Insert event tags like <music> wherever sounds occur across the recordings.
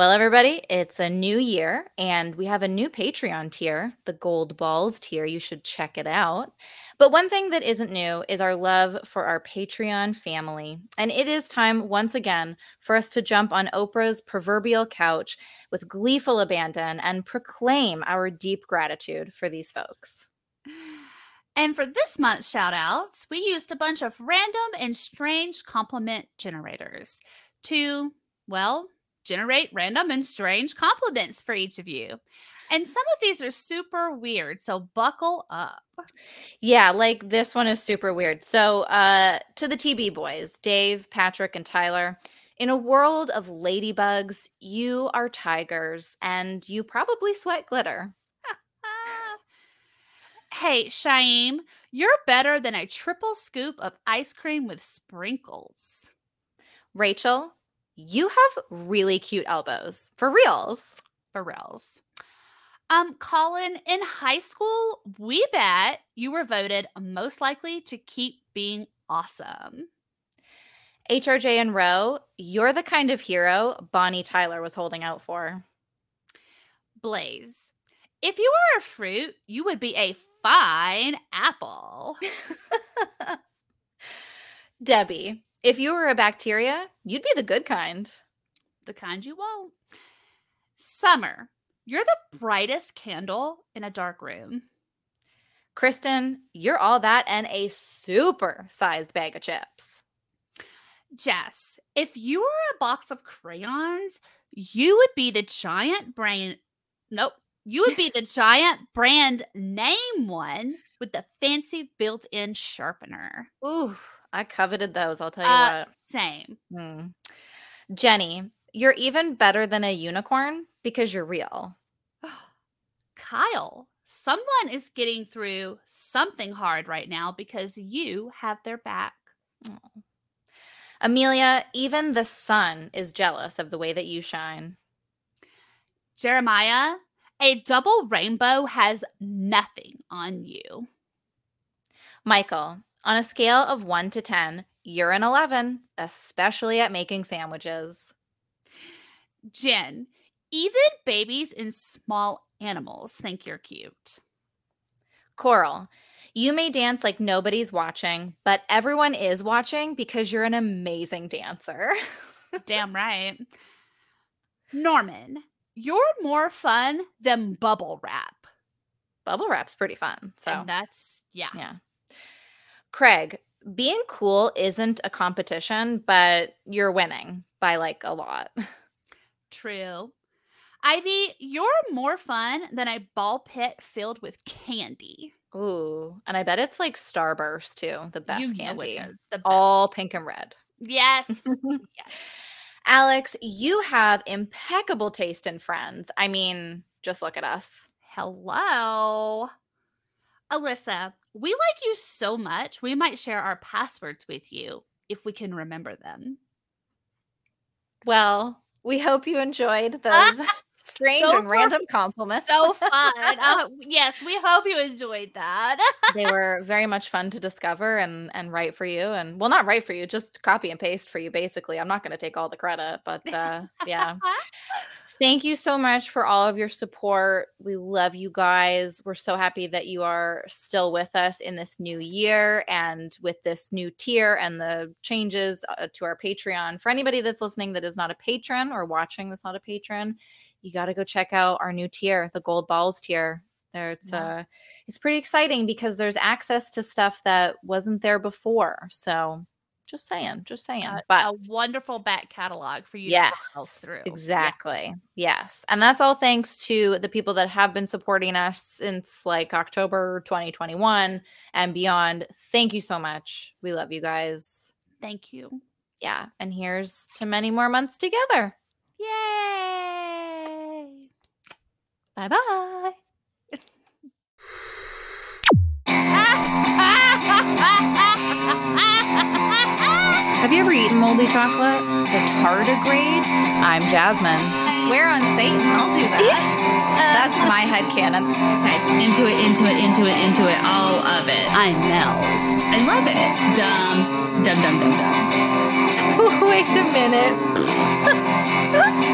Well, everybody, it's a new year and we have a new Patreon tier, the Gold Balls tier. You should check it out. But one thing that isn't new is our love for our Patreon family. And it is time once again for us to jump on Oprah's proverbial couch with gleeful abandon and proclaim our deep gratitude for these folks. And for this month's shout outs, we used a bunch of random and strange compliment generators to, well, generate random and strange compliments for each of you. And some of these are super weird, so buckle up. Yeah, like this one is super weird. So, uh to the TB boys, Dave, Patrick, and Tyler, in a world of ladybugs, you are tigers and you probably sweat glitter. <laughs> hey, Shaim, you're better than a triple scoop of ice cream with sprinkles. Rachel, you have really cute elbows. For reals. For reals. Um, Colin, in high school, we bet you were voted most likely to keep being awesome. HRJ and Roe, you're the kind of hero Bonnie Tyler was holding out for. Blaze, if you were a fruit, you would be a fine apple. <laughs> Debbie, if you were a bacteria, you'd be the good kind. The kind you won't. Summer, you're the brightest candle in a dark room. Kristen, you're all that and a super sized bag of chips. Jess, if you were a box of crayons, you would be the giant brand. Nope. You would be the <laughs> giant brand name one with the fancy built in sharpener. Ooh, I coveted those. I'll tell you Uh, what. same. Hmm. Jenny, you're even better than a unicorn because you're real. <gasps> Kyle, someone is getting through something hard right now because you have their back. Amelia, even the sun is jealous of the way that you shine. Jeremiah, a double rainbow has nothing on you. Michael, on a scale of 1 to 10, you're an 11, especially at making sandwiches. Jen, even babies and small animals think you're cute. Coral, you may dance like nobody's watching, but everyone is watching because you're an amazing dancer. <laughs> Damn right. Norman, you're more fun than bubble wrap. Bubble wrap's pretty fun. So, And that's, yeah. yeah. Craig, being cool isn't a competition, but you're winning by like a lot. True. Ivy, you're more fun than a ball pit filled with candy. Ooh, and I bet it's like Starburst too, the best You candy. the best. All pink and red. Yes. <laughs> yes. Alex, you have impeccable taste in friends. I mean, just look at us. Hello. Alyssa, we like you so much, we might share our passwords with you if we can remember them. Well, we hope you enjoyed <laughs> those strange Those and random compliments. So fun. uh, <laughs> yes, we hope you enjoyed that. they were very much fun to discover and and write for you and well not write for you just copy and paste for you basically i'm not going to take all the credit but uh yeah <laughs> thank you so much for all of your support. We love you guys. We're so happy that you are still with us in this new year and with this new tier and the changes uh, to our patreon. For anybody that's listening that is not a patron or watching that's not a patron you got to go check out our new tier the gold balls tier. There it's Yeah. uh it's pretty exciting because there's access to stuff that wasn't there before. So just saying just saying Uh, but a wonderful back catalog for you Yes, to browse through. Exactly. Yes. Yes. And that's all thanks to the people that have been supporting us since like October 2021 and beyond. Thank you so much. We love you guys. Thank you. Yeah. And here's to many more months together. Yay. Bye bye. <laughs> Have you ever eaten moldy chocolate? The tardigrade? I'm Jasmine. I Swear on Satan, I'll do that. Uh, That's my headcanon. Okay, into it, into it, into it, into it, all of it. I'm Mel's. I love it. Dumb, dumb, dumb, dumb, dumb. <laughs> Wait a minute.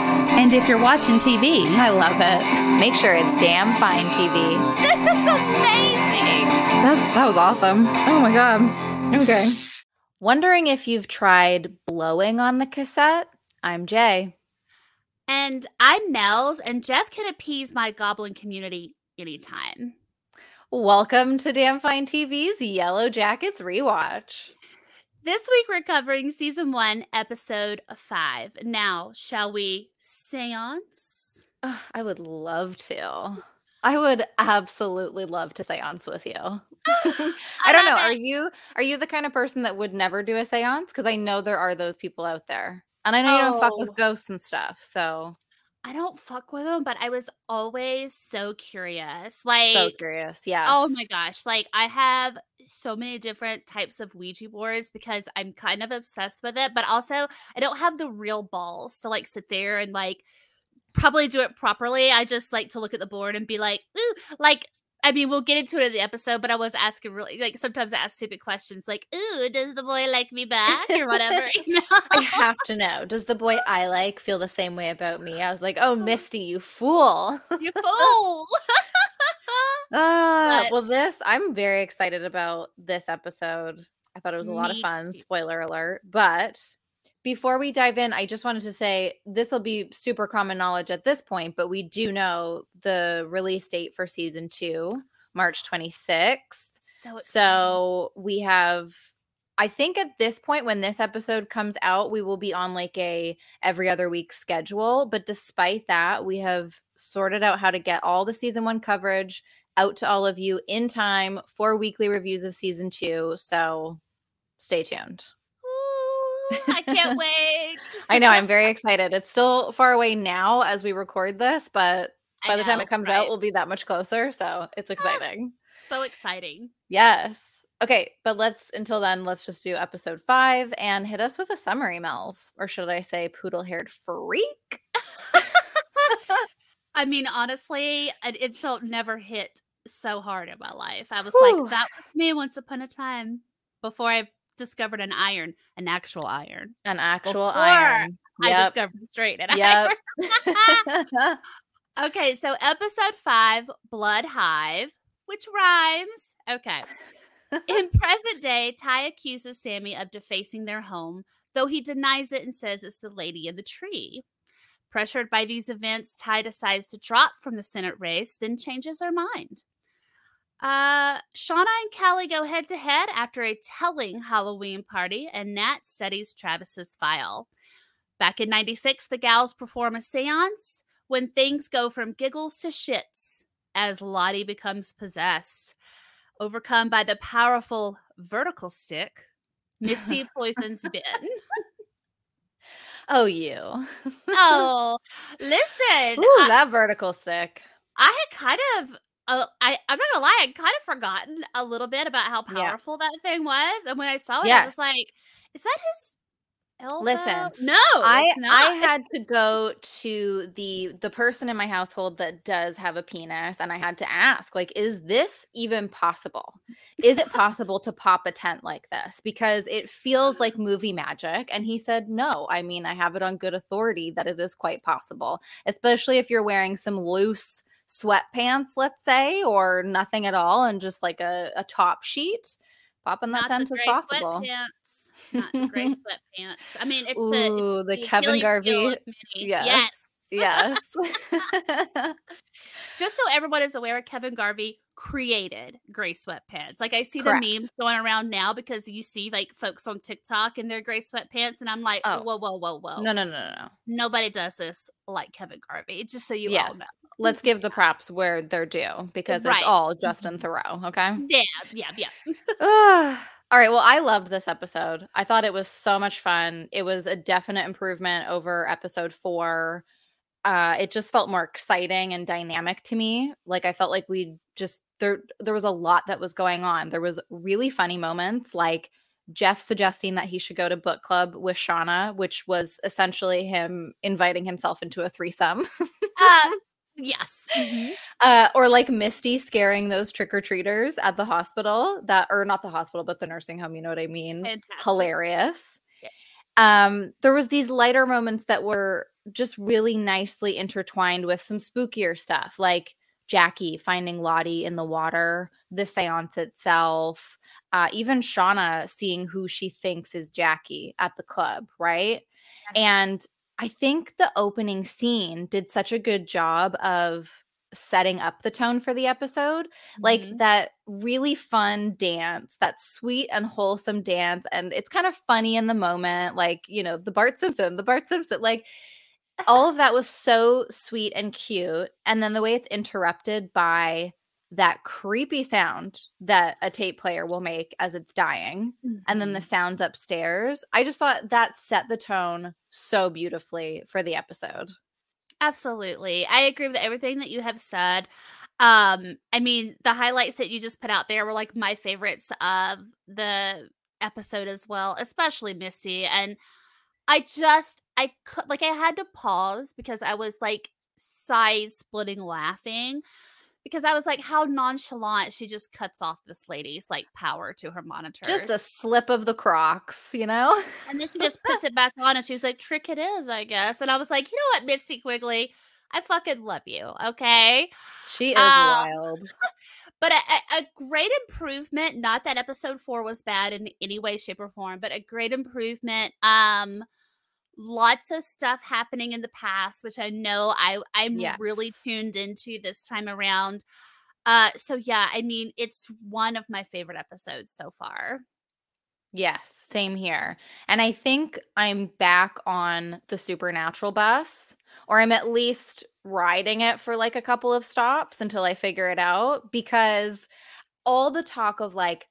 <laughs> And if you're watching TV, I love it. Make sure it's damn fine TV. This is amazing. That's, that was awesome. Oh my God. Okay. Wondering if you've tried blowing on the cassette? I'm Jay. And I'm Mel's, and Jeff can appease my goblin community anytime. Welcome to Damn Fine TV's Yellow Jackets rewatch. This week we're covering season one, episode five. Now, shall we seance? Ugh, I would love to. I would absolutely love to seance with you. <laughs> <laughs> I, don't know. Are you are you the kind of person that would never do a seance? Because I know there are those people out there. And I know you don't fuck Oh. with ghosts and stuff. So I don't fuck with them, but I was always so curious. Like, so curious. Yeah. Oh my gosh. Like I have so many different types of Ouija boards because I'm kind of obsessed with it, but also I don't have the real balls to like sit there and like probably do it properly. I just like to look at the board and be like, ooh, like I mean, we'll get into it in the episode, but I was asking really like sometimes I ask stupid questions like, ooh, does the boy like me back or whatever? <laughs> you know? I have to know. Does the boy I like feel the same way about me? I was like, oh, Misty, you fool. you <laughs> fool. <laughs> Ah, But- well, this I'm very excited about this episode. I thought it was a lot of fun. too. Spoiler alert. But before we dive in, I just wanted to say this will be super common knowledge at this point, but we do know the release date for season two, March 26th. so. So we have I think at this point when this episode comes out, we will be on like a every other week schedule, but despite that, we have sorted out how to get all the season 1 coverage out to all of you in time for weekly reviews of season 2. So stay tuned. <laughs> I can't wait. I know I'm very excited. It's still far away now as we record this, but by the time it comes right? out, we'll be that much closer. So it's ah, exciting. so exciting. Yes. Okay, but let's until then, let's just do episode five and hit us with a summary, Mel's. Or should I say poodle haired freak? <laughs> I mean, honestly, it's so never hit so hard in my life. I was Whew. like, that was me once upon a time before I discovered an iron, an actual iron. An actual Before iron. I Yep. discovered straight an <laughs> Yep. iron. <laughs> Okay, so episode five, Blood Hive, which rhymes. Okay. <laughs> In present day, Ty accuses Sammy of defacing their home, though he denies it and says it's the lady in the tree. Pressured by these events, Ty decides to drop from the Senate race, then changes her mind. Uh, Shauna and Callie go head to head after a telling Halloween party, and Nat studies Travis's file. Back in 96, the gals perform a seance when things go from giggles to shits as Lottie becomes possessed. Overcome by the powerful vertical stick, Misty <laughs> poisons Ben. oh, you. <laughs> oh, listen. Ooh, I, that vertical stick. I had kind of, uh, I, I'm not gonna lie, I'd kind of forgotten a little bit about how Yeah. powerful that thing was. And when I saw it, Yeah. I was like, is that his elbow? Listen, no, I it's not. I had to go to the the person in my household that does have a penis and I had to ask like is this even possible? Is it <laughs> possible to pop a tent like this because it feels like movie magic and he said no. I mean, I have it on good authority that it is quite possible, especially if you're wearing some loose sweatpants, let's say, or nothing at all and just like a, a top sheet. Popping that tent the gray possible. Sweatpants. Not the gray <laughs> sweatpants. I mean, it's the, it's the Kevin Garvey. Yes. yes. Yes. <laughs> just so everyone is aware, Kevin Garvey created gray sweatpants. Like I see Correct. the memes going around now because you see like folks on TikTok in their gray sweatpants, and I'm like, Oh. whoa, whoa, whoa, whoa. no, no, no, no, no. Nobody does this like Kevin Garvey. Just so you all know. Let's give the props where they're due because Right. it's all Justin mm-hmm. Theroux. Okay. Yeah, yeah, yeah. <sighs> all right. Well, I loved this episode. I thought it was so much fun. It was a definite improvement over episode four. Uh, it just felt more exciting and dynamic to me. Like I felt like we just there there was a lot that was going on. There was really funny moments like Jeff suggesting that he should go to book club with Shauna, which was essentially him inviting himself into a threesome. Uh, <laughs> yes. Mhm. uh, or like Misty scaring those trick or treaters at the hospital that, or not the hospital, but the nursing home. You know what I mean? Fantastic. Hilarious. Yeah. Um, there was these lighter moments that were just really nicely intertwined with some spookier stuff like Jackie finding Lottie in the water, the seance itself, uh, even Shauna seeing who she thinks is Jackie at the club, right? Yes. And I think the opening scene did such a good job of setting up the tone for the episode. Mm-hmm. Like that really fun dance, that sweet and wholesome dance. And it's kind of funny in the moment. Like, you know, the Bart Simpson, the Bart Simpson, like all of that was so sweet and cute. And then the way it's interrupted by that creepy sound that a tape player will make as it's dying mm-hmm. and then the mm-hmm. sounds upstairs. I just thought that set the tone so beautifully for the episode. Absolutely. I agree with everything that you have said. Um I mean, the highlights that you just put out there were like my favorites of the episode as well, especially Missy and I just I could like I had to pause because I was like side splitting laughing because I was like, how nonchalant she just cuts off this lady's like power to her monitor. Just a slip of the Crocs, you know? And then she just puts it <laughs> back on and she was like, trick it is, I guess. And I was like, you know what, Misty Quigley? I fucking love you. Okay. She is um, wild. But a, a, great improvement. Not that episode four was bad in any way, shape, or form, but a great improvement. Um, lots of stuff happening in the past which i know i i'm really tuned into this time around uh so yeah i mean it's one of my favorite episodes so far yes same here and i think i'm back on the supernatural bus or i'm at least riding it for like a couple of stops until i figure it out because all the talk of like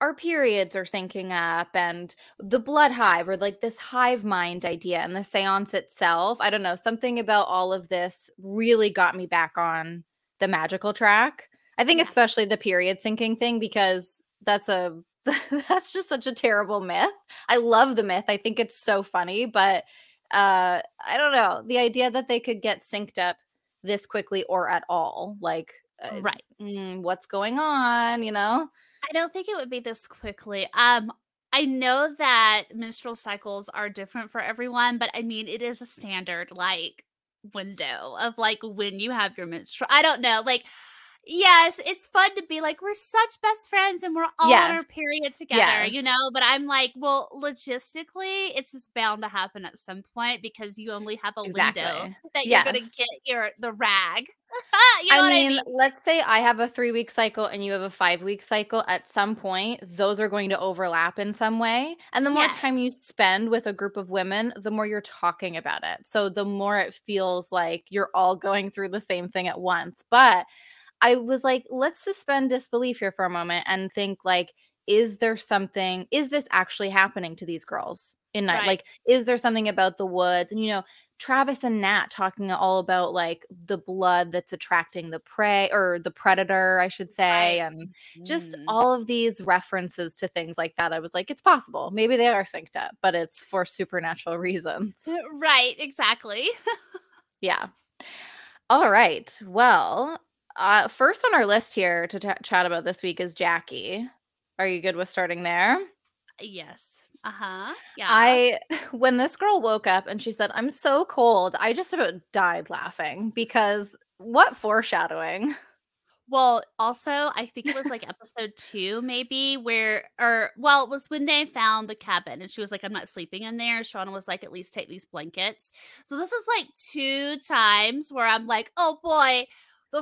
our periods are syncing up and the blood hive or like this hive mind idea and the seance itself. I don't know, something about all of this really got me back on the magical track. I think yes. especially the period syncing thing because that's a <laughs> that's just such a terrible myth. I love the myth. I think it's so funny, but uh I don't know, the idea that they could get synced up this quickly or at all, like uh, right. Mm, what's going on, you know? I don't think it would be this quickly. Um, I know that menstrual cycles are different for everyone, but I mean, it is a standard like window of like when you have your menstrual. I don't know, like yes, it's fun to be like, we're such best friends and we're all yes. on our period together, yes. you know? But I'm like, well, logistically, it's just bound to happen at some point because you only have a exactly. window that yes. you're going to get your the rag. <laughs> you know I, mean, I mean, let's say I have a three week cycle and you have a five week cycle. At some point, those are going to overlap in some way. And the more yeah. time you spend with a group of women, the more you're talking about it. So the more it feels like you're all going through the same thing at once. But I was like, let's suspend disbelief here for a moment and think like, is there something, is this actually happening to these girls in night? Right. Like, is there something about the woods? And you know, Travis and Nat talking all about like the blood that's attracting the prey or the predator, I should say, right. and just mm. all of these references to things like that. I was like, it's possible. Maybe they are synced up, but it's for supernatural <laughs> reasons. Right, exactly. <laughs> yeah. All right. Well, uh, first on our list here to t- chat about this week is Jackie. Are you good with starting there? Yes. Uh huh. Yeah. I, <laughs> when this girl woke up and she said, I'm so cold, I just about died laughing because what foreshadowing. Well, also, I think it was like episode two, maybe, where, or, well, it was when they found the cabin and she was like, I'm not sleeping in there. Shauna was like, at least take these blankets. So this is like two times where I'm like, oh boy,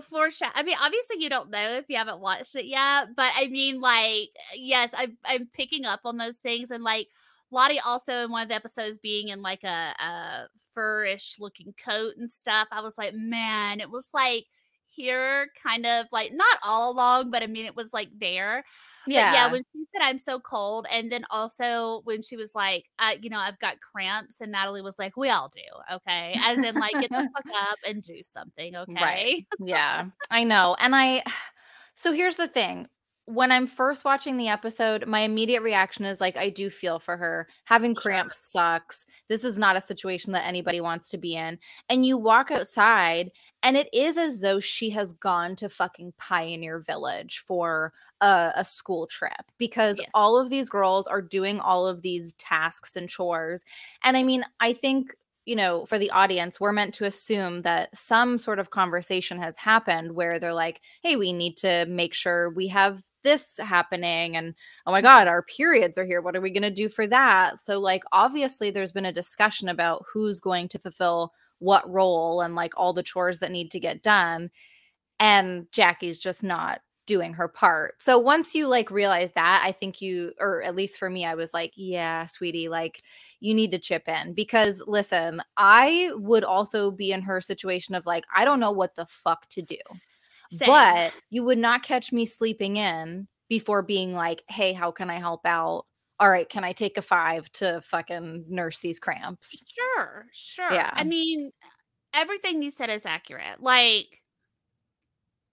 foreshadow. I mean, obviously you don't know if you haven't watched it yet, but I mean, like, yes, I'm I'm picking up on those things, and like Lottie also in one of the episodes being in like a, a furish looking coat and stuff. I was like, man, it was like here kind of like not all along but i mean it was like there. Yeah but yeah when she said i'm so cold and then also when she was like uh, you know i've got cramps and natalie was like we all do okay? As in like get the fuck <laughs> up and do something okay? Right. yeah. I know. And i <sighs> so here's the thing when I'm first watching the episode, my immediate reaction is like, I do feel for her. Having cramps sure. sucks. This is not a situation that anybody wants to be in. And you walk outside, and it is as though she has gone to fucking Pioneer Village for a, a school trip because all of these girls are doing all of these tasks and chores. And I mean, I think you know, for the audience, we're meant to assume that some sort of conversation has happened where they're like, hey, we need to make sure we have this happening. And oh my mm. God, our periods are here. What are we going to do for that? So, like, obviously, there's been a discussion about who's going to fulfill what role and like all the chores that need to get done. And Jackie's just not doing her part. So once you like realize that, I think you, or at least for me, I was like, yeah, sweetie, like you need to chip in because listen, I would also be in her situation of like, I don't know what the fuck to do. Same. But you would not catch me sleeping in before being like, hey, how can I help out? All right, can I take a five to fucking nurse these cramps? Sure, sure. Yeah. I mean, everything you said is accurate. Like,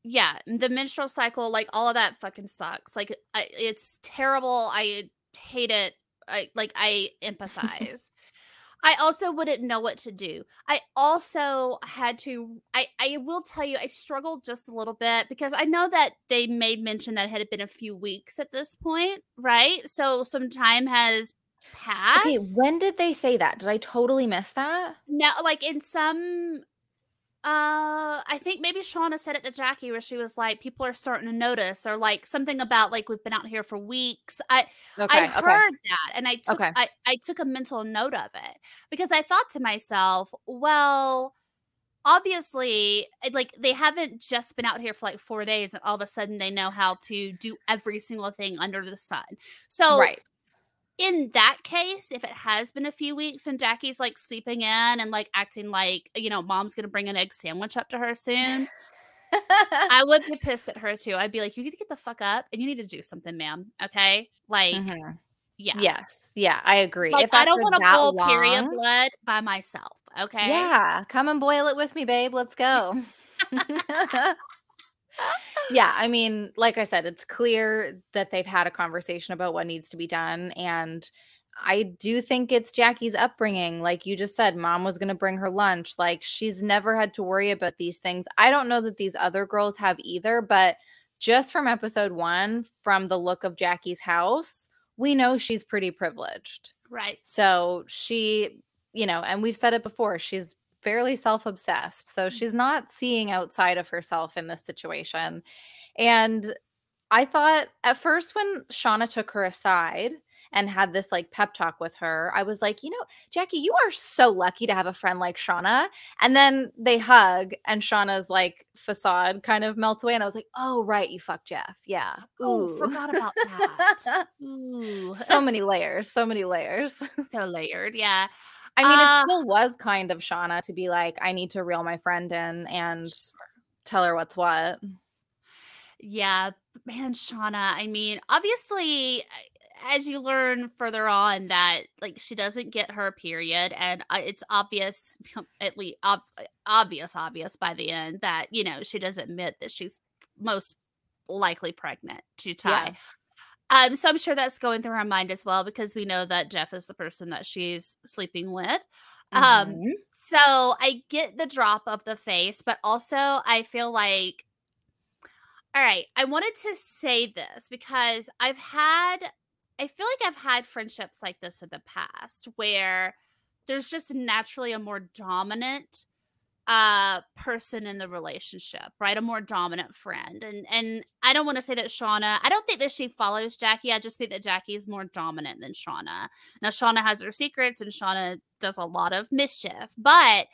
yeah, the menstrual cycle, like all of that fucking sucks. Like I, it's terrible. I hate it. I like I <laughs> empathize. I also wouldn't know what to do. I also had to I I will tell you I struggled just a little bit because I know that they made mention that it had been a few weeks at this point, right? So some time has passed. Okay, when did they say that? Did I totally miss that? No, like in some uh, I think maybe Shauna said it to Jackie where she was like, people are starting to notice, or like something about like we've been out here for weeks. I okay, I heard okay. that, and I took okay. I, I took a mental note of it because I thought to myself, well, obviously, like they haven't just been out here for like four days, and all of a sudden they know how to do every single thing under the sun. So right in that case, if it has been a few weeks and Jackie's like sleeping in and like acting like, you know, mom's gonna bring an egg sandwich up to her soon, <laughs> I would be pissed at her too. I'd be like, you need to get the fuck up and you need to do something, ma'am. Okay. Like, mm-hmm. yeah. Yes. Yeah, I agree. Like, if I don't want to pull long, period blood by myself. Okay. Yeah. Come and boil it with me, babe. Let's go. <laughs> <laughs> yeah, I mean, like I said, it's clear that they've had a conversation about what needs to be done. And I do think it's Jackie's upbringing. Like you just said, mom was going to bring her lunch. Like she's never had to worry about these things. I don't know that these other girls have either, but just from episode one, from the look of Jackie's house, we know she's pretty privileged. Right. So she, you know, and we've said it before, she's fairly self obsessed. So she's not seeing outside of herself in this situation. And I thought at first when Shauna took her aside and had this like pep talk with her, I was like, you know, Jackie, you are so lucky to have a friend like Shauna. And then they hug and Shauna's like facade kind of melts away. And I was like, oh, right, you fuck Jeff. Yeah. Oh, ooh. Oh, forgot about that. <laughs> Ooh. so many layers, so many layers. so layered. Yeah. I mean, uh, it still was kind of Shauna to be like, I need to reel my friend in and tell her what's what. Yeah, man, Shauna. I mean, obviously, as you learn further on that like she doesn't get her period, and uh, it's obvious, at least ob- obvious, obvious by the end that you know she does admit that she's most likely pregnant to Ty. Yeah. Um, so I'm sure that's going through her mind as well because we know that Jeff is the person that she's sleeping with. Um, mm-hmm. Um, so I get the drop of the face, but also I feel like, all right, I wanted to say this because I've had, I feel like I've had friendships like this in the past where there's just naturally a more dominant uh person in the relationship right? A more dominant friend. And and i don't want to say that shauna i don't think that she follows jackie. I just think that jackie is more dominant than shauna. Now shauna has her secrets and shauna does a lot of mischief but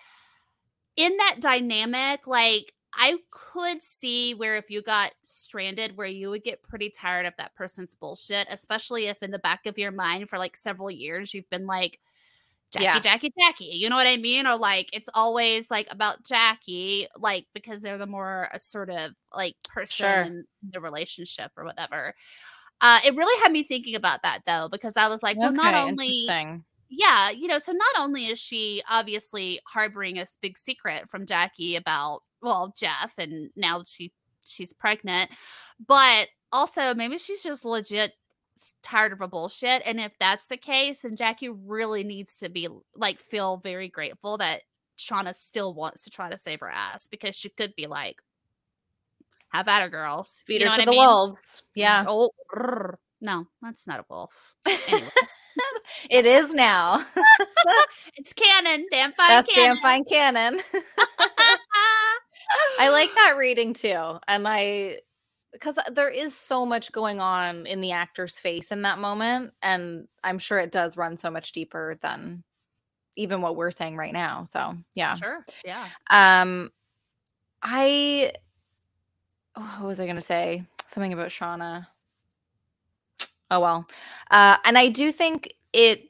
in that dynamic like i could see where if you got stranded where you would get pretty tired of that person's bullshit especially if in the back of your mind for like several years you've been like Jackie, yeah. Jackie, Jackie. You know what I mean? Or like it's always like about Jackie, like because they're the more assertive like person sure. in the relationship or whatever. Uh, it really had me thinking about that though, because I was like, well, not only yeah, you know, so not only is she obviously harboring a big secret from Jackie about well, Jeff, and now she she's pregnant, but also maybe she's just legit tired of a bullshit. And if that's the case, then Jackie really needs to be like feel very grateful that Shauna still wants to try to save her ass because she could be like, have at her, girls. Feed you her to the mean? wolves. Yeah. Oh, no, that's not a wolf. Anyway. <laughs> it is now. <laughs> <laughs> it's canon. Damn fine That's canon. damn fine canon. I like that reading too. And I because there is so much going on in the actor's face in that moment and I'm sure it does run so much deeper than even what we're saying right now. So, yeah. Sure. Yeah. Um I oh, what was I going to say? Something about Shauna. Oh well. Uh and I do think it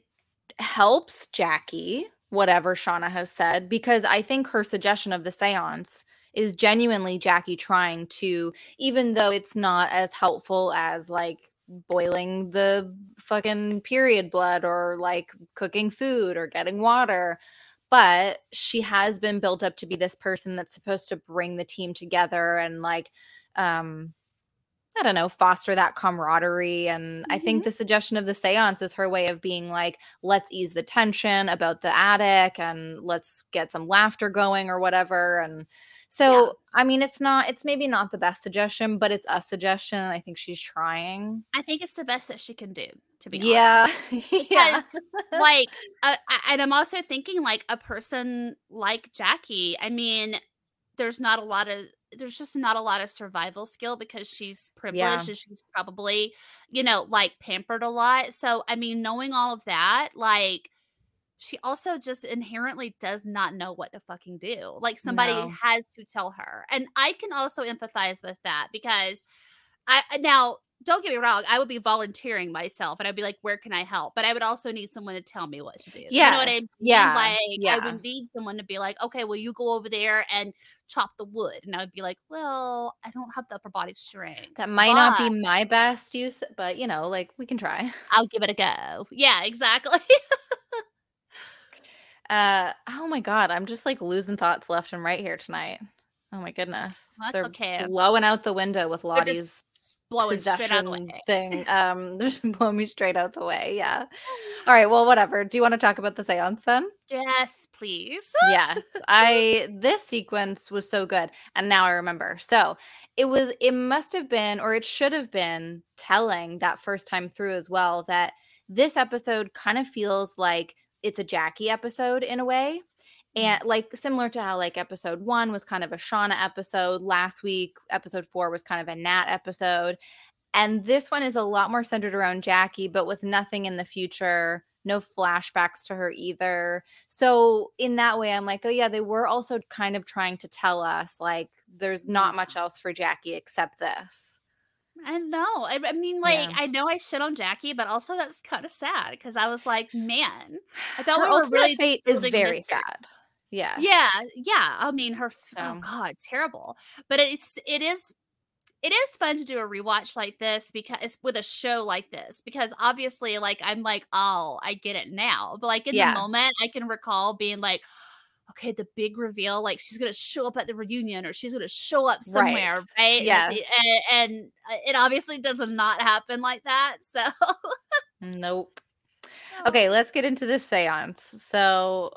helps Jackie whatever Shauna has said because I think her suggestion of the séance is genuinely Jackie trying to even though it's not as helpful as like boiling the fucking period blood or like cooking food or getting water but she has been built up to be this person that's supposed to bring the team together and like um I don't know, foster that camaraderie. And I think Mhm. the suggestion of the seance is her way of being like, let's ease the tension about the attic and let's get some laughter going or whatever. And so, I mean, it's not, it's maybe not the best suggestion, but it's a suggestion. I think she's trying. I think it's the best that she can do, to be Yeah. honest. <laughs> <laughs> yeah. like uh, and i'm also thinking like a person like jackie i mean there's not a lot of there's just not a lot of survival skill because she's privileged and she's probably you know like pampered a lot so i mean knowing all of that like she also just inherently does not know what to fucking do like somebody No. has to tell her and i can also empathize with that because i uh, now don't get me wrong, I would be volunteering myself and I'd be like, where can I help? But I would also need someone to tell me what to do. You know what I mean? Yeah. Like Yeah. I would need someone to be like, okay, well, you go over there and chop the wood. And I would be like, well, I don't have the upper body strength. that might not be my best use, but you know, like we can try. I'll give it a go. Yeah, exactly. <laughs> Uh, oh my God. I'm just like losing thoughts left and right here tonight. Oh my goodness. That's They're okay. blowing out the window with Lottie's Blowing straight out the way. thing. Um, <laughs> they're just blowing me straight out the way. Yeah. <sighs> All right. Well, whatever. Do you want to talk about the seance then? Yes, please. yeah. <laughs> I this sequence was so good. And now I remember. So it was it must have been, or it should have been telling that first time through as well that this episode kind of feels like it's a Jackie episode in a way. Mm-hmm. And like similar to how like episode one was kind of a Shauna episode. Last week, episode four was kind of a Nat episode. And this one is a lot more centered around Jackie, but with nothing in the future, no flashbacks to her either. So in that way, I'm like, oh yeah, they were also kind of trying to tell us like there's not much else for Jackie except this. I know. I, I mean, like, Yeah. I know I shit on Jackie, but also that's kind of sad because I was like, man, I thought Her we were ultimate really fate is very mystery. sad. Yeah. Yeah, yeah. I mean, her. f- Oh God, terrible. But it's it is it is fun to do a rewatch like this because with a show like this because obviously, like, I'm like, oh, I get it now. But like in Yeah. the moment, I can recall being like. Okay, the big reveal, like she's gonna show up at the reunion or she's gonna show up somewhere, Right. right? And Yes. And, and uh, it obviously does not happen like that. So, Nope. <laughs> Okay, let's get into this seance. So,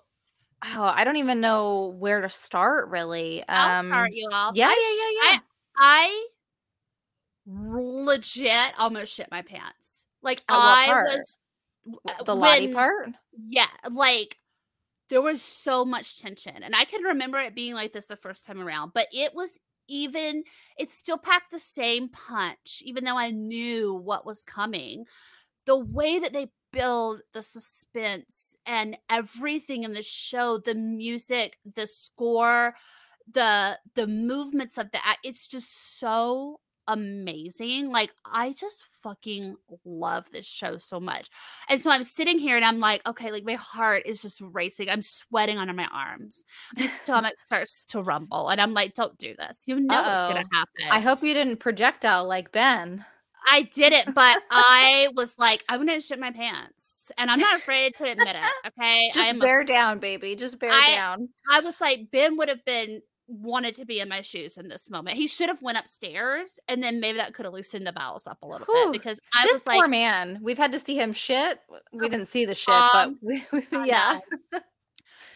oh, I don't even know where to start really. I'll Um, start you off. yeah, I yeah, yeah, sh- I, I legit almost shit my pants. Like I was uh, the Lottie part. Yeah, like there was so much tension, and I can remember it being like this the first time around. But it was even. It still packed the same punch, even though I knew what was coming. The way that they build the suspense and everything in the show, the music, the score, the the movements of the act, it's just so amazing. Like I just fucking love this show so much. And so I'm sitting here and I'm like, okay, like my heart is just racing. I'm sweating under my arms. My stomach <laughs> starts to rumble. And I'm like, don't do this. You know what's gonna happen. I hope you didn't projectile like Ben. I did it, but <laughs> I was like, I'm gonna shit my pants. And I'm not afraid to admit it. Okay. Just am a bear down, baby. Just bear I- down. I was like, Ben would have been wanted to be in my shoes in this moment. He should have went upstairs, and then maybe that could have loosened the bowels up a little Whew. bit because I this was like, poor man. We've had to see him shit. We didn't see the shit, Um, but we, <laughs> yeah.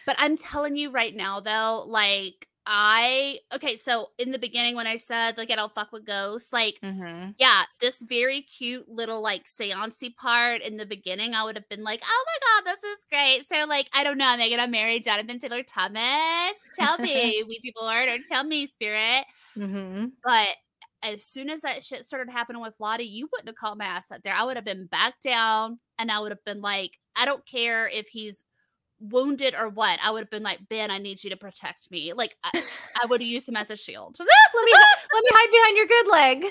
but I'm telling you right now, though, like I okay, so in the beginning when I said like I don't fuck with ghosts, like Mm-hmm. yeah, this very cute little like seancey part in the beginning, I would have been like, oh my god, this is great. So like, I don't know, Megan, I'm married, Jonathan Taylor Thomas. Tell <laughs> me, Ouija board, or tell me, spirit. Mm-hmm. But as soon as that shit started happening with Lottie, you wouldn't have called my ass up there. I would have been back down and I would have been like, I don't care if he's wounded or what. I would have been like, Ben, I need you to protect me. Like I, I would have used him as a shield. <laughs> let me let me hide behind your good leg.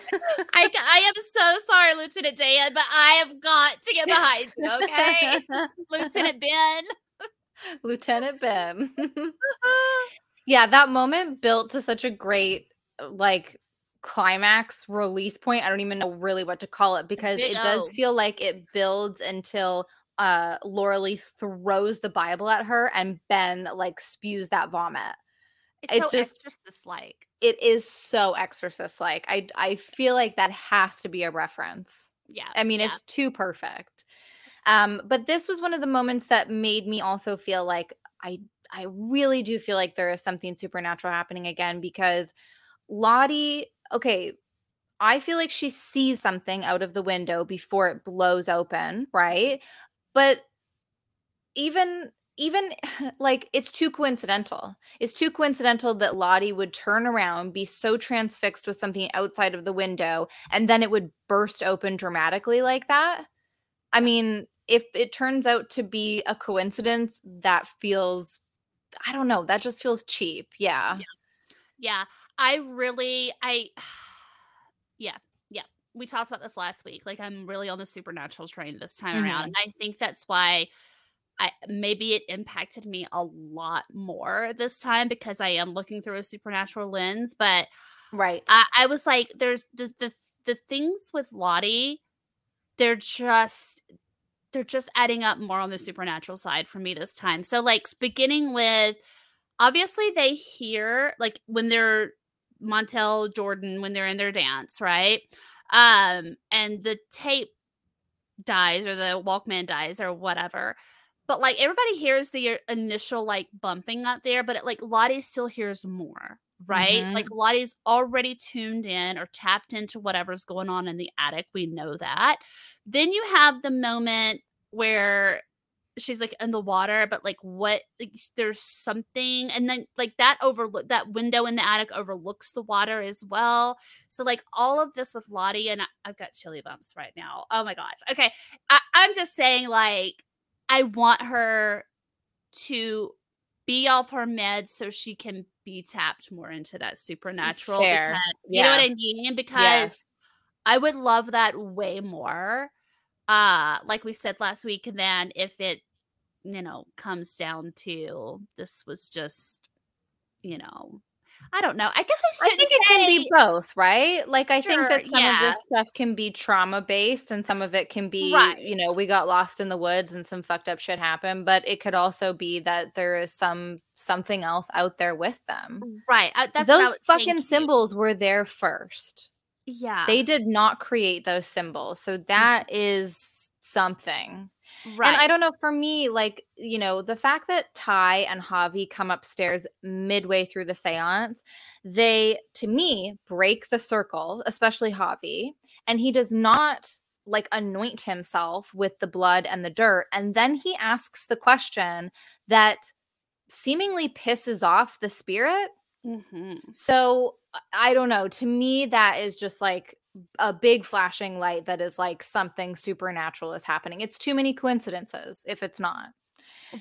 <laughs> I, I am so sorry, Lieutenant Dan, but I have got to get behind you, okay? <laughs> Lieutenant Ben. Lieutenant Ben. yeah, that moment built to such a great like climax release point. I don't even know really what to call it because it does feel like it builds until uh Laura Lee throws the Bible at her and Ben like spews that vomit. It's It's so just- exorcist like. It is so exorcist like. I I feel like that has to be a reference. Yeah. I mean, yeah. it's too perfect. Um, but this was one of the moments that made me also feel like I I really do feel like there is something supernatural happening again because Lottie, okay, I feel like she sees something out of the window before it blows open, right? But even even <laughs> like it's too coincidental. It's too coincidental that Lottie would turn around, be so transfixed with something outside of the window, and then it would burst open dramatically like that. I mean, if it turns out to be a coincidence, that feels I don't know, that just feels cheap. Yeah. Yeah, I really, I, <sighs> yeah, yeah. We talked about this last week. Like, I'm really on the supernatural train this time around, mm-hmm. and I think that's why I maybe it impacted me a lot more this time because I am looking through a supernatural lens. But Right. I, I was like, there's the the the things with Lottie, they're just they're just adding up more on the supernatural side for me this time. So like beginning with obviously they hear like when they're Montell Jordan when they're in their dance, right? Um and the tape dies or the Walkman dies or whatever. But like everybody hears the initial like bumping up there, but it, like Lottie still hears more, right? Mhm. Like Lottie's already tuned in or tapped into whatever's going on in the attic. We know that. Then you have the moment where she's like in the water, but like what like, there's something, and then like that overlook that window in the attic overlooks the water as well. So like all of this with Lottie, and I, I've got chilly bumps right now. Oh my gosh. Okay, I, I'm just saying like I want her to be off her meds so she can be tapped more into that supernatural. Fair. Because, You know what I mean? Because Yes. I would love that way more. Uh, like we said last week, than if it, you know, comes down to this was just, you know, I don't know. I guess I I should think it can be both, right? Like I think that some of this stuff can be trauma based and some of it can be, you know, we got lost in the woods and some fucked up shit happened, but it could also be that there is some something else out there with them. right. Uh, I, that's those fucking thinking. symbols were there first. Yeah, They did not create those symbols. So mm. that is something. Right. And I don't know, for me, like, you know, the fact that Ty and Javi come upstairs midway through the seance, they, to me, break the circle, especially Javi. And he does not like anoint himself with the blood and the dirt. And then he asks the question that seemingly pisses off the spirit. Mhm. So I don't know. To me, that is just like a big flashing light that is like something supernatural is happening. It's too many coincidences if it's not.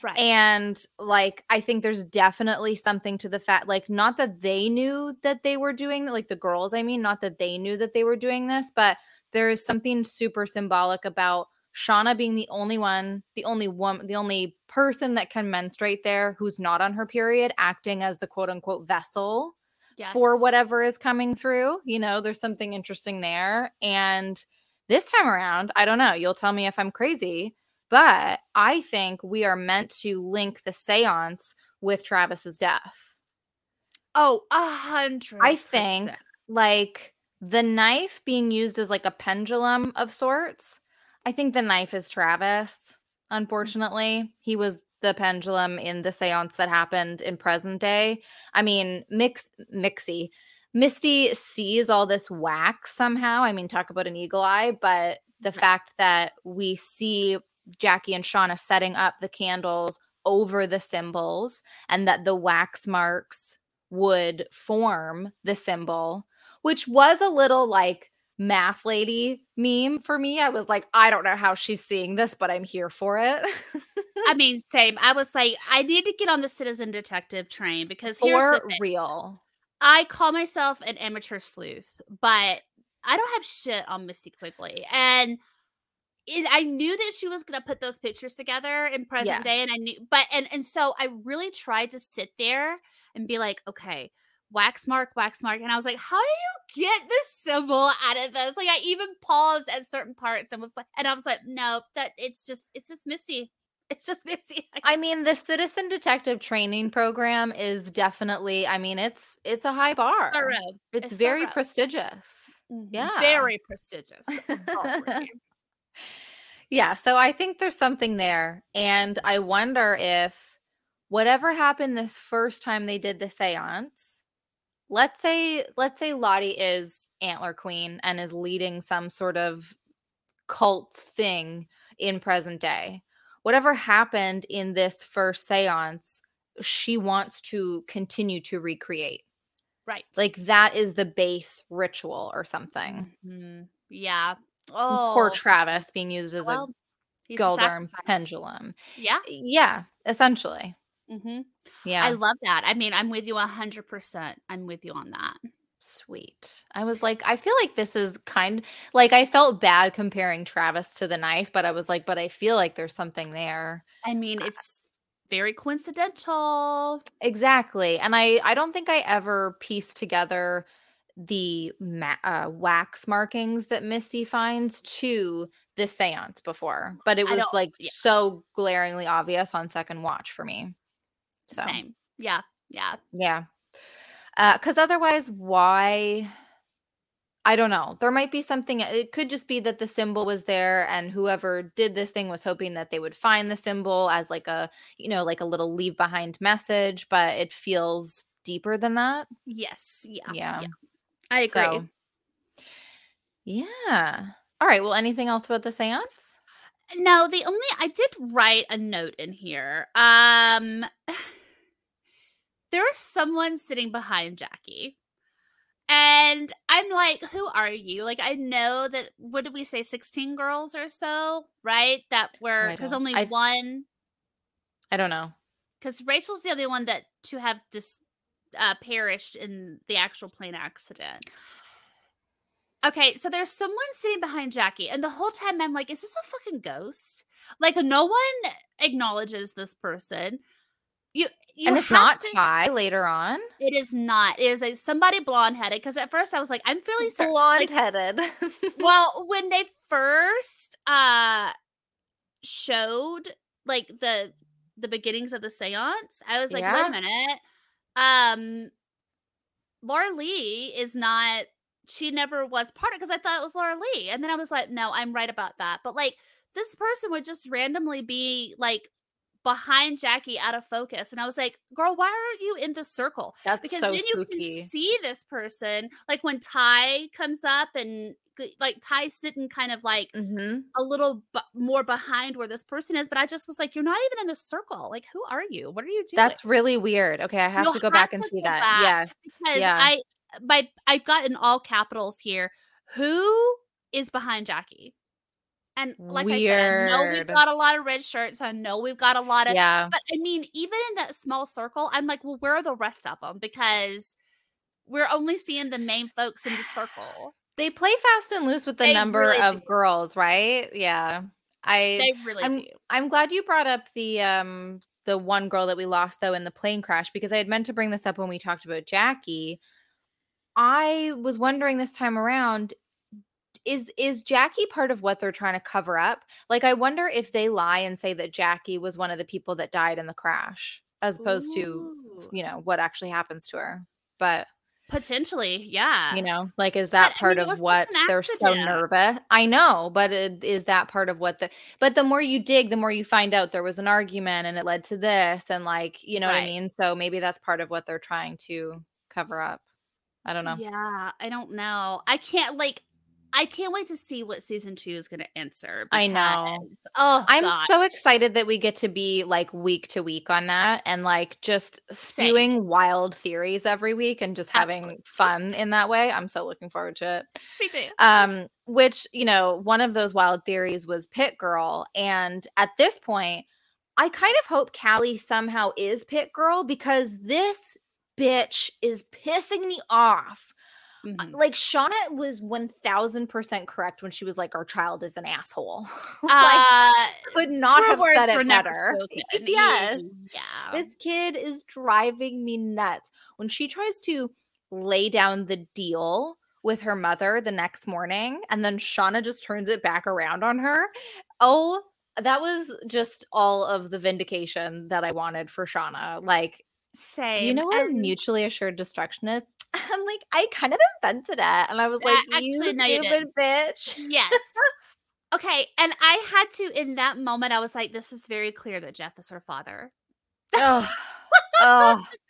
right. And like I think there's definitely something to the fact like not that they knew that they were doing like the girls I mean not that they knew that they were doing this but there is something super symbolic about Shauna being the only one the only woman the only person that can menstruate there who's not on her period acting as the quote unquote vessel for whatever is coming through. You know, there's something interesting there. And this time around, I don't know, you'll tell me if I'm crazy, but I think we are meant to link the seance with Travis's death. Oh, a hundred. I think like the knife being used as like a pendulum of sorts. I think the knife is Travis. Mm-hmm. Unfortunately, he was the pendulum in the seance that happened in present day. I mean, Mix mixy. Misty sees all this wax somehow. I mean, talk about an eagle eye, but the fact that we see Jackie and Shauna setting up the candles over the symbols and that the wax marks would form the symbol, which was a little like math lady meme for me. I was like, I don't know how she's seeing this, but I'm here for it. I <laughs> mean, same. I was like, I need to get on the citizen detective train because here's for the thing. real. I call myself an amateur sleuth, but I don't have shit on Misty Quigley. And it, I knew that she was going to put those pictures together in present Yeah. day. And I knew, but, and, and so I really tried to sit there and be like, okay, wax mark, wax mark. And I was like, how do you get this symbol out of this? Like, I even paused at certain parts and was like, and I was like, no, that it's just, it's just Misty. It's just Misty. <laughs> I mean, the citizen detective training program is definitely, I mean, it's it's a high bar. thorough. It's, It's very thorough. prestigious. Mm-hmm. Yeah. Very prestigious. <laughs> Yeah, so I think there's something there. And I wonder if whatever happened this first time they did the séance, let's say let's say Lottie is Antler Queen and is leading some sort of cult thing in present day. Whatever happened in this first séance, she wants to continue to recreate. right. Like that is the base ritual or something. Mhm. Yeah. Oh, Poor Travis being used as well, a a pendulum. Yeah. Yeah, essentially. Hmm Yeah. I love that. I mean, I'm with you 100%. I'm with you on that. Sweet. I was like, I feel like this is kind like I felt bad comparing Travis to the knife, but I was like, but I feel like there's something there. I mean, it's very coincidental. Exactly. And I I don't think I ever pieced together the ma- uh, wax markings that Misty finds to the seance before, but it was like yeah. so glaringly obvious on second watch for me. So. Same. Yeah. Yeah. Yeah. Uh, Because otherwise, why? I don't know. There might be something. It could just be that the symbol was there, and whoever did this thing was hoping that they would find the symbol as like a, you know, like a little leave behind message. But it feels deeper than that. Yes. Yeah. Yeah. I agree. So, yeah. All right. Well, anything else about the seance? No, the only I did write a note in here. Um there's someone sitting behind Jackie. And I'm like, who are you? Like I know that what did we say 16 girls or so, right? That were cuz only I- one I don't know. cuz Rachel's the only one that to have dis uh, perished in the actual plane accident. Okay, so there's someone sitting behind Jackie, and the whole time I'm like, is this a fucking ghost? Like, no one acknowledges this person. You, you and it's not to- Tai later on. It is not. It is a somebody blonde headed. Because at first I was like, I'm fairly certain. Blonde headed. <laughs> well, when they first uh showed like the the beginnings of the seance, I was like, wait a minute. Um Laura Lee is not she never was part of because I thought it was Laura Lee. And then I was like, no, I'm right about that. But like this person would just randomly be like behind Jackie out of focus. And I was like, girl, why aren't you in the circle? That's because so then you spooky. can see this person like when tai comes up and like tai's sitting kind of like hmm a little bu- more behind where this person is but i just was like you're not even in the circle like who are you what are you doing That's really weird. Okay, I have You'll to go have back and see that. Yeah. because yeah. i my i've got in all capitals here who is behind jackie and like i said i know we've got a lot of red shirts i know we've got a lot of Yeah. but I mean, even in that small circle, I'm like, well, where are the rest of them? Because we're only seeing the main folks in the circle. <sighs> They play fast and loose with the They number really of do. girls, right? Yeah. I They really I'm do. I'm glad you brought up the um the one girl that we lost though in the plane crash because I had meant to bring this up when we talked about Jackie. I was wondering this time around is is Jackie part of what they're trying to cover up? Like I wonder if they lie and say that Jackie was one of the people that died in the crash as opposed to you know what actually happens to her. But Potentially, yeah. You know, like is that But, I part mean, of what they're so nervous? I know, but it, is that part of what the but the more you dig, the more you find out there was an argument and it led to this and like, you know what I mean? So maybe that's part of what they're trying to cover up. I don't know. Yeah, I don't know. I can't like I can't wait to see what season two is going to answer. I know. Oh, I'm gosh. so excited that we get to be like week to week on that and like just spewing wild theories every week and just having Absolutely. fun in that way. I'm so looking forward to it. Me too. Um, which, you know, one of those wild theories was Pit Girl. And at this point, I kind of hope Callie somehow is Pit Girl because this bitch is pissing me off. Uh, Mhm. Like Shauna was 1000% correct when she was like, our child is an asshole. <laughs> like, uh, could not have said it better. <laughs> yes. Yeah. This kid is driving me nuts. When she tries to lay down the deal with her mother the next morning and then Shauna just turns it back around on her. Oh, that was just all of the vindication that I wanted for Shauna. Like, Same. do you know what and mutually assured destruction is? I'm like, I kind of invented it. And I was like, you actually, no, you stupid bitch. Yes. <laughs> Okay, and I had to in that moment. I was like, "This is very clear that Jeff is her father." oh, oh. <laughs>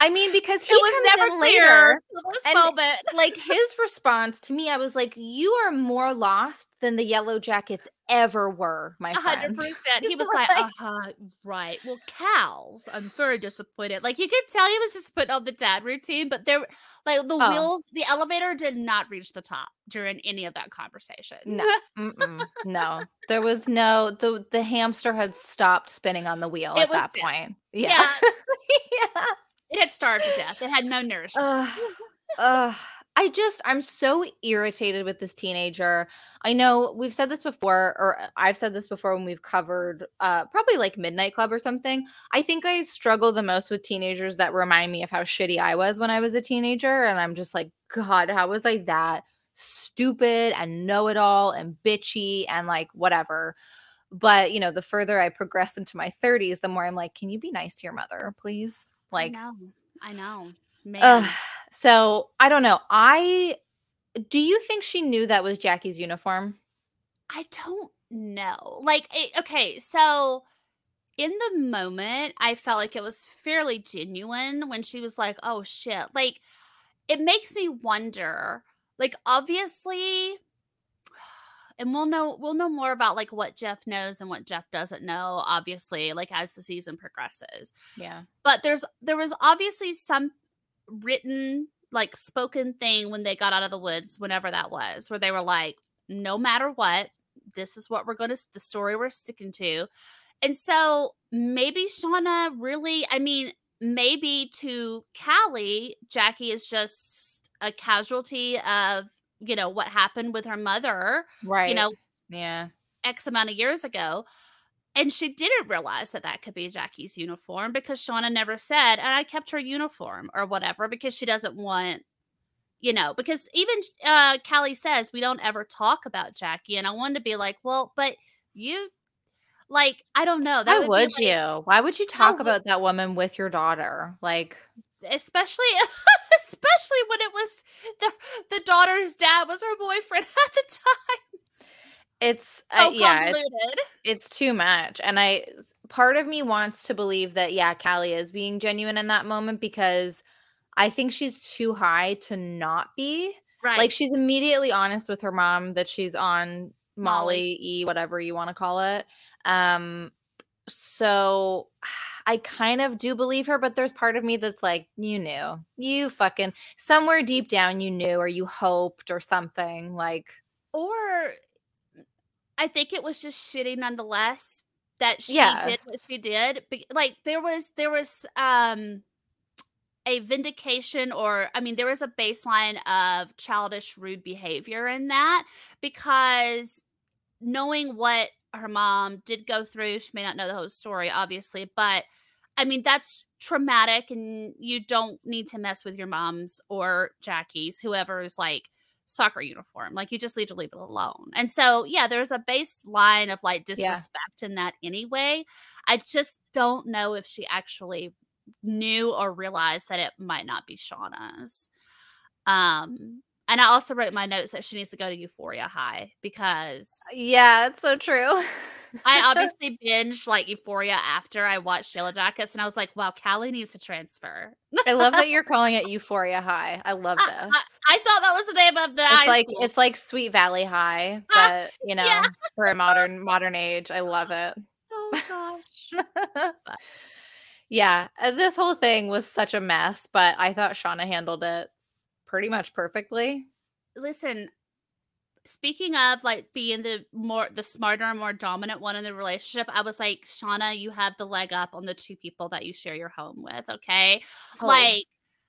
I mean, because he it was never clear later. till and, moment. like his response to me, I was like, "You are more lost than the Yellow Jackets ever were, my A hundred friend." percent. He <laughs> was like, "Uh huh, right." Well, Cal's, I'm very disappointed. Like you could tell he was just putting on the dad routine, but there, like the Oh. wheels, the elevator did not reach the top during any of that conversation. No, <laughs> no, there was no the the hamster had stopped spinning on the wheel It at that dead. point. Yeah, yeah. <laughs> it had starved to death. It had no nourishment. I just I'm so irritated with this teenager. I know we've said this before, or uh, I've said this before when we've covered uh probably like Midnight Club or something. I think I struggle the most with teenagers that remind me of how shitty I was when I was a teenager. And I'm just like, God, how was I that stupid and know-it-all and bitchy and like whatever. But you know, the further I progress into my 30s, the more I'm like, can you be nice to your mother, please? Like I know, I know, man. Ugh. so I don't know. I do you think she knew that was Jackie's uniform? I don't know. Like, it, okay, so in the moment, I felt like it was fairly genuine when she was like, "Oh shit!" Like, it makes me wonder. Like, obviously, and we'll know we'll know more about like what Jeff knows and what Jeff doesn't know. Obviously, like as the season progresses Yeah. but there's there was obviously some written like spoken thing when they got out of the woods whenever that was where they were like no matter what this is what we're going to the story we're sticking to and so maybe shauna really i mean maybe to callie jackie is just a casualty of you know what happened with her mother Right. you know Yeah. X amount of years ago. And she didn't realize that that could be Jackie's uniform because Shauna never said, and I kept her uniform or whatever because she doesn't want, you know, because even uh, Callie says we don't ever talk about Jackie. And I wanted to be like, well, but you, like, I don't know. Why That would, would, like- you? Why would you talk would- about that woman with your daughter? Like especially <laughs> <laughs> especially when it was the the daughter's dad was her boyfriend <laughs> at the time. it's So uh, yeah, it's, it's too much. And I part of me wants to believe that yeah, Callie is being genuine in that moment because I think she's too high to not be. right. Like she's immediately honest with her mom that she's on Molly Molly. E, whatever you want to call it. Um, so I kind of do believe her, but there's part of me that's like, you knew, you fucking somewhere deep down, you knew, or you hoped, or something. Like, or I think it was just shitty nonetheless that she did what she did. Be- Like there was there was um a vindication or I mean there was a baseline of childish rude behavior in that because knowing what her mom did go through, she may not know the whole story obviously, but I mean that's traumatic and you don't need to mess with your mom's or Jackie's whoever's like soccer uniform. Like you just need to leave it alone. And so, yeah, there's a baseline of like Yeah. disrespect in that anyway. I just don't know if she actually knew or realized that it might not be Shauna's. Um, and I also wrote in my notes that she needs to go to Euphoria High because Yeah, it's so true. I <laughs> obviously binged like Euphoria after I watched Yellow Jackets, and I was like, "Wow, Callie needs to transfer." I love that you're calling it <laughs> Euphoria High. I love I, this. I, I thought that was the name of the it's like school. it's like Sweet Valley High, <laughs> but you know, yeah. for a modern modern age. I love it. oh gosh. yeah, uh, this whole thing was such a mess, but I thought Shauna handled it pretty much perfectly. Listen, speaking of like being the more the smarter more dominant one in the relationship, I was like, Shauna, you have the leg up on the two people that you share your home with. Okay, Oh, like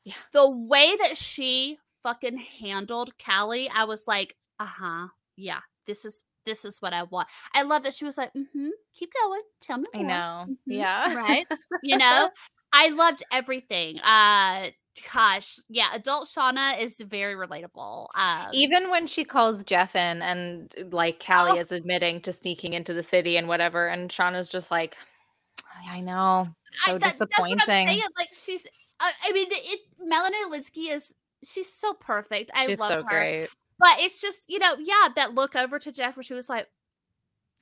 yeah. the way that she fucking handled Callie, I was like, uh huh, yeah, this is this is what I want. I love that she was like, mm-hmm, keep going, tell me. More. i more." know. Mhm, Yeah. right. You <laughs> know, I loved everything. Uh, gosh, yeah, adult Shauna is very relatable. Um, Even when she calls Jeff in and like Callie Oh. is admitting to sneaking into the city and whatever, and Shauna's just like, I know. I- So that- That's what I'm disappointing. Like she's, uh, I mean, it. Melanie Lynskey is. She's so perfect. I She's love so her. great. But it's just, you know, yeah, that look over to Jeff where she was like,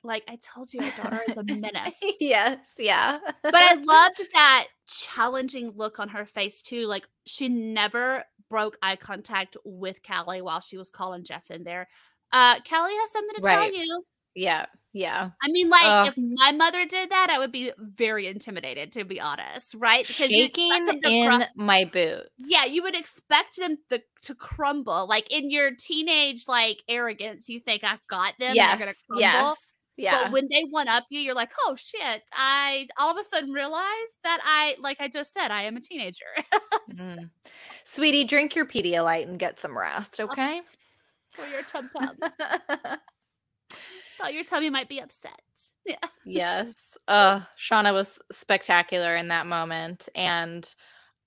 like I told you, my daughter is a <laughs> menace. yes, yeah. But I <laughs> loved that challenging look on her face too. Like she never broke eye contact with Callie while she was calling Jeff in there. Uh, Callie has something to Right. tell you. yeah, yeah. I mean, like Ugh. if my mother did that, I would be very intimidated, to be honest, right? Because you Shaking in crum- my boots. yeah, you would expect them to, to crumble. Like in your teenage like arrogance, you think I've got them. yes, they're gonna crumble. yes, yeah. But when they one up you, you're like, oh shit! I all of a sudden realize that I, like I just said, I am a teenager. <laughs> Mm. Sweetie, drink your Pedialyte and get some rest, okay? For your tum <laughs> tum. Thought your tummy might be upset. Yeah. yes. Uh, Shauna was spectacular in that moment. And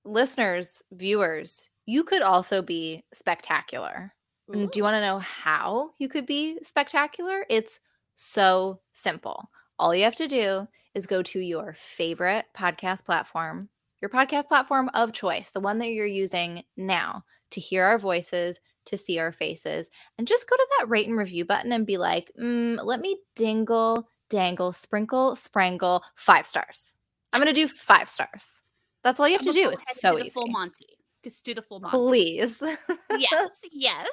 listeners, viewers, you could also be spectacular. And do you want to know how you could be spectacular? It's so simple. All you have to do is go to your favorite podcast platform, your podcast platform of choice, the one that you're using now to hear our voices, to see our faces, and just go to that rate and review button and be like, mm, let me dingle, dangle, sprinkle, sprangle, five stars. I'm going to do five stars. That's all you have I'm to do. It's so easy. Full Monty. Just do the full Monty. Please. <laughs> Yes, yes.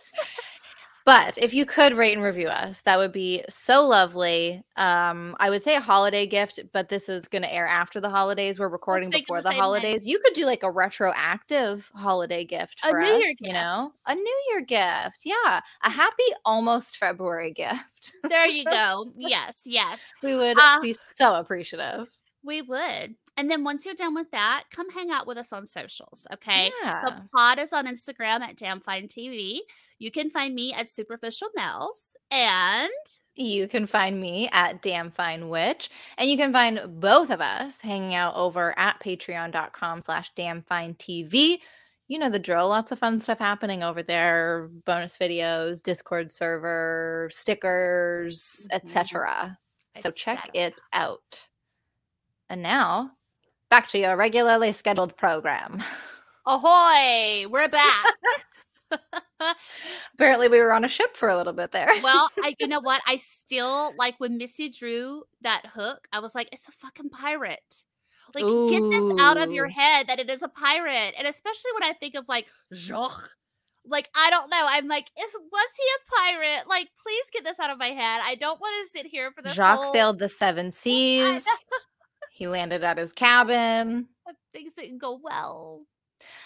But if you could rate and review us, that would be so lovely. Um, I would say a holiday gift, but this is going to air after the holidays. We're recording before the the holidays. You could do like a retroactive holiday gift A for New us, Year you gift. know, a New Year gift. Yeah, a happy almost February gift. There you <laughs> go. Yes, yes. we would Uh, be so appreciative. We would. And then once you're done with that, come hang out with us on socials, okay? Yeah. The pod is on Instagram at Damn Fine TV. You can find me at Superficial Mel's. And You can find me at Damn Fine Witch, and you can find both of us hanging out over at patreon.com slash damn TV. You know the drill, lots of fun stuff happening over there, bonus videos, Discord server, stickers, etc. Mm-hmm. So check it out. And now, back to your regularly scheduled program. ahoy, we're back. <laughs> Apparently, we were on a ship for a little bit there. well, <laughs> I, you know what? I still like when Misty drew that hook, I was like, it's a fucking pirate. Like, get this out of your head that it is a pirate. And especially when I think of like Jacques. Like, I don't know. I'm like, is was he a pirate? Like, please get this out of my head. I don't want to sit here for this. Jacques whole- sailed the seven seas. <laughs> He landed at his cabin. Things didn't go well.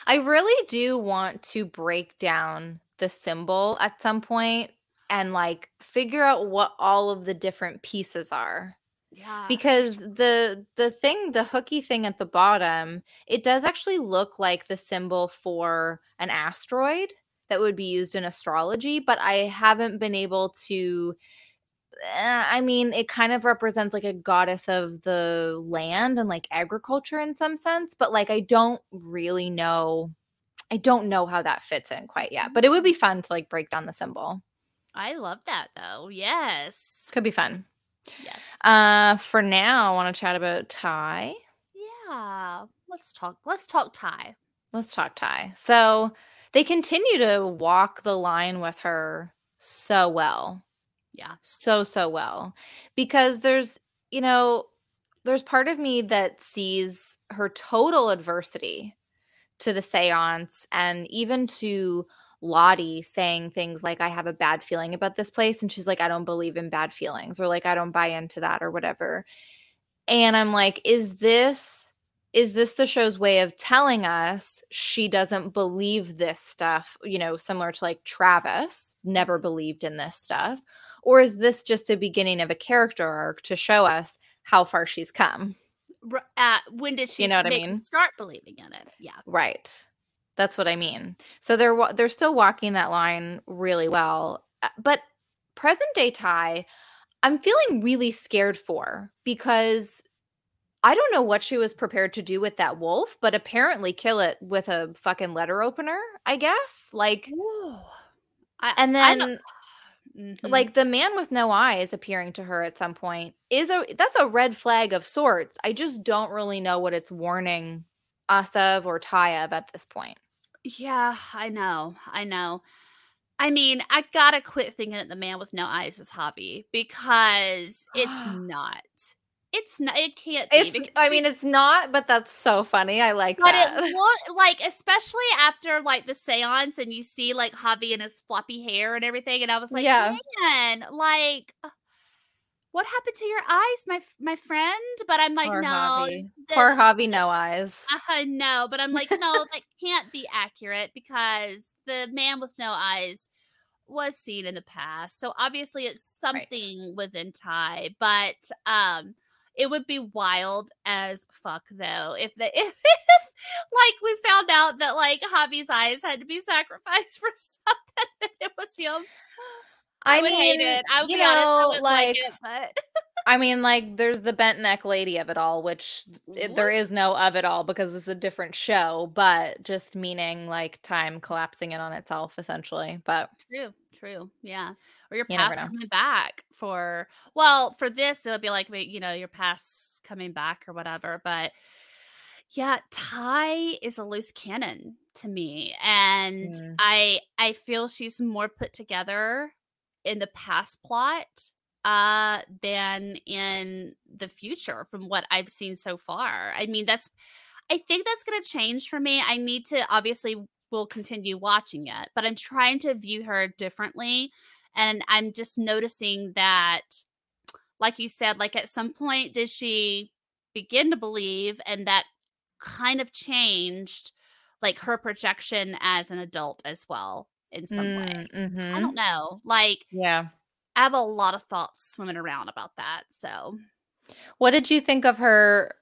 I really do want to break down the symbol at some point and like figure out what all of the different pieces are. Yeah. Because the the thing, the hooky thing at the bottom, it does actually look like the symbol for an asteroid that would be used in astrology, but I haven't been able to I mean, it kind of represents like a goddess of the land and like agriculture in some sense, but like I don't really know. I don't know how that fits in quite yet, but it would be fun to like break down the symbol. I love that though. Yes. Could be fun. Yes. Uh, for now, I want to chat about Ty. yeah. let's talk. Let's talk Tai. Let's talk Tai. So they continue to walk the line with her so well. Yeah. So, so well. Because there's, you know, there's part of me that sees her total adversity to the seance and even to Lottie saying things like, I have a bad feeling about this place. And she's like, I don't believe in bad feelings, or like, I don't buy into that, or whatever. And I'm like, is this is this the show's way of telling us she doesn't believe this stuff, you know, similar to like Travis never believed in this stuff? Or is this just the beginning of a character arc to show us how far she's come? Uh, when did she you know what I mean? start believing in it? Yeah. Right. That's what I mean. So they're they're still walking that line really well. Uh, but present day Tai, I'm feeling really scared for because I don't know what she was prepared to do with that wolf, but apparently kill it with a fucking letter opener, I guess. Like I, and then Mhm. like the man with no eyes appearing to her at some point is a that's a red flag of sorts. I just don't really know what it's warning us of or Tai of at this point. yeah, I know, I know. I mean, I gotta quit thinking that the man with no eyes is Javi because it's <gasps> not. It's not. It can't be. It's I mean it's not, but that's so funny. I like But that. it look like, especially after like the seance, and you see like Javi and his floppy hair and everything, and I was like, Yeah. man, like, uh, what happened to your eyes, my my friend? But I'm like, Poor no, Javi. the- Poor Javi no eyes. I know, but I'm like, no, that can't be accurate because the man with no eyes was seen in the past. So obviously it's something within Tai, but um it would be wild as fuck though if the if, <laughs> if like we found out that like Javi's eyes had to be sacrificed <laughs> for something it was him. I, I would hate mean, it. I would you be honest, I like, like- it, but <laughs> I mean, like, there's the bent neck lady of it all, which it, there What? is no of it all because it's a different show, but just meaning like time collapsing in on itself, essentially. But True, true. Yeah. Or your You past know. coming back for well, for this it'll be like you know, your past coming back or whatever. But yeah, Tai is a loose cannon to me. And Mm. I I feel she's more put together in the past plot uh than in the future from what I've seen so far. I mean, that's I think that's going to change for me. I need to obviously will continue watching it, but I'm trying to view her differently and I'm just noticing that like you said like at some point did she begin to believe and that kind of changed like her projection as an adult as well in some way. Mm, I don't know. Like Yeah. I have a lot of thoughts swimming around about that. So What did you think of her?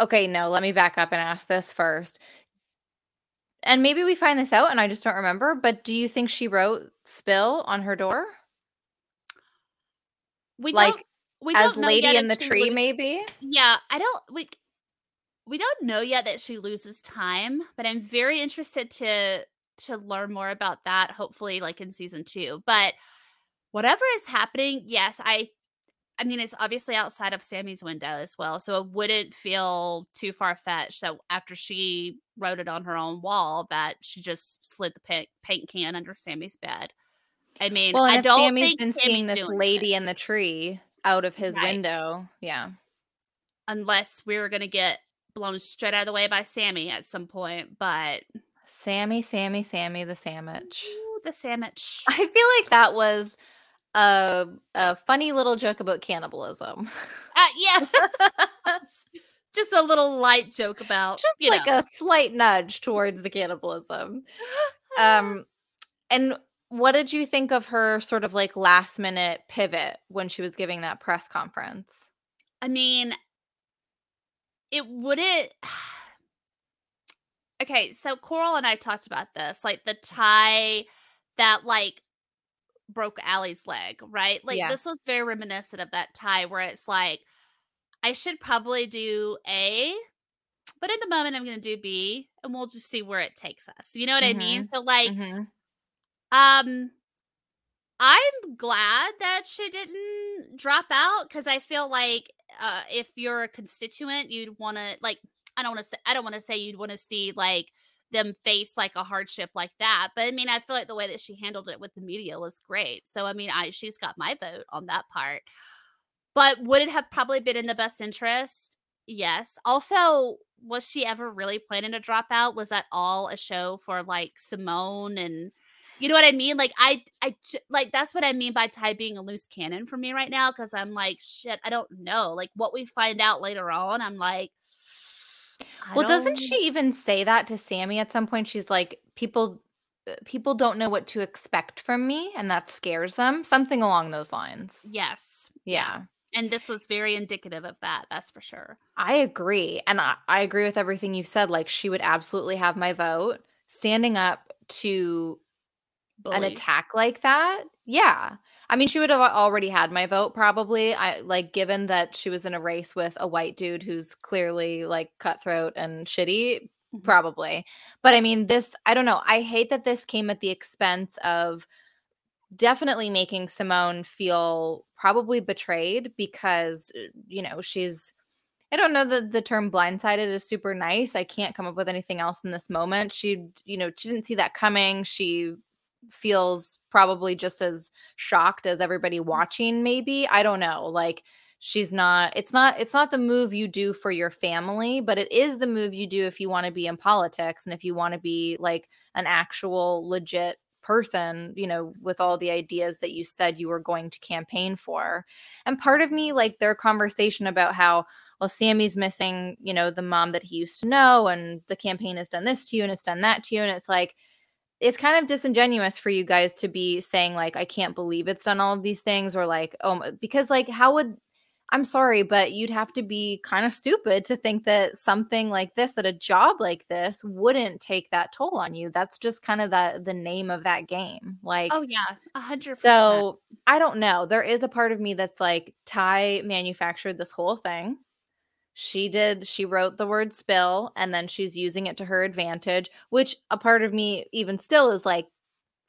Okay, no, let me back up and ask this first. And maybe we find this out and I just don't remember, but do you think she wrote spill on her door? we Like don't we as don't know lady yet in the tree, lo- maybe? Yeah, I don't we we don't know yet that she loses time, but I'm very interested to to learn more about that hopefully like in season 2. But whatever is happening, yes, I I mean it's obviously outside of Sammy's window as well, so it wouldn't feel too far fetched that after she wrote it on her own wall that she just slid the paint, paint can under Sammy's bed. I mean, Well, and I don't Sammy's think been seeing this doing it. lady in the tree out of his Right. window. Yeah. unless we were going to get blown straight out of the way by Sammy at some point. But Sammy, Sammy, Sammy the sandwich. Ooh, the sandwich. I feel like that was a a funny little joke about cannibalism. Uh, yeah, <laughs> just a little light joke about Just like know. a slight nudge towards the cannibalism. <gasps> Um and what did you think of her sort of like last minute pivot when she was giving that press conference? I mean, it wouldn't. <sighs> okay, so Coral and I talked about this, like the Tai that like broke Allie's leg, right? Like Yeah. this was very reminiscent of that Tai where it's like I should probably do A, but in the moment I'm going to do B, and we'll just see where it takes us. You know what I mean? So like, Mhm. um, I'm glad that she didn't drop out because I feel like uh, if you're a constituent, you'd want to like. I don't want to say I don't want to say you'd want to see like them face like a hardship like that. But I mean, I feel like the way that she handled it with the media was great. So I mean, I she's got my vote on that part. But would it have probably been in the best interest? Yes. Also, was she ever really planning to drop out? Was that all a show for like Simone and you know what I mean? Like I I like that's what I mean by Tai being a loose cannon for me right now cuz I'm like shit, I don't know. Like what we find out later on, I'm like I well, doesn't she even say that to Sammy at some point? She's like, people uh, people don't know what to expect from me and that scares them. Something along those lines. Yes. Yeah. And this was very indicative of that, that's for sure. I agree. And I, I agree with everything you said. Like she would absolutely have my vote. Standing up to Bullies. an attack like that. Yeah. I mean, she would have already had my vote probably. I like given that she was in a race with a white dude who's clearly like cutthroat and shitty, mm-hmm. probably. But I mean, this I don't know. I hate that this came at the expense of definitely making Simone feel probably betrayed because uh, you know, she's I don't know that the term blindsided is super nice. I can't come up with anything else in this moment. She, you know, she didn't see that coming. She feels probably just as shocked as everybody mm-hmm. watching maybe i don't know like she's not it's not it's not the move you do for your family but it is the move you do if you want to be in politics and if you want to be like an actual legit person you know with all the ideas that you said you were going to campaign for and part of me like their conversation about how well sammy's missing you know the mom that he used to know and the campaign has done this to you and it's done that to you and it's like it's kind of disingenuous for you guys to be saying like i can't believe it's done all of these things or like oh because like how would i'm sorry but you'd have to be kind of stupid to think that something like this that a job like this wouldn't take that toll on you. That's just kind of the the name of that game like oh yeah a hundred so i don't know. There is a part of me that's like tai manufactured this whole thing she did she wrote the word spill and then she's using it to her advantage which a part of me even still is like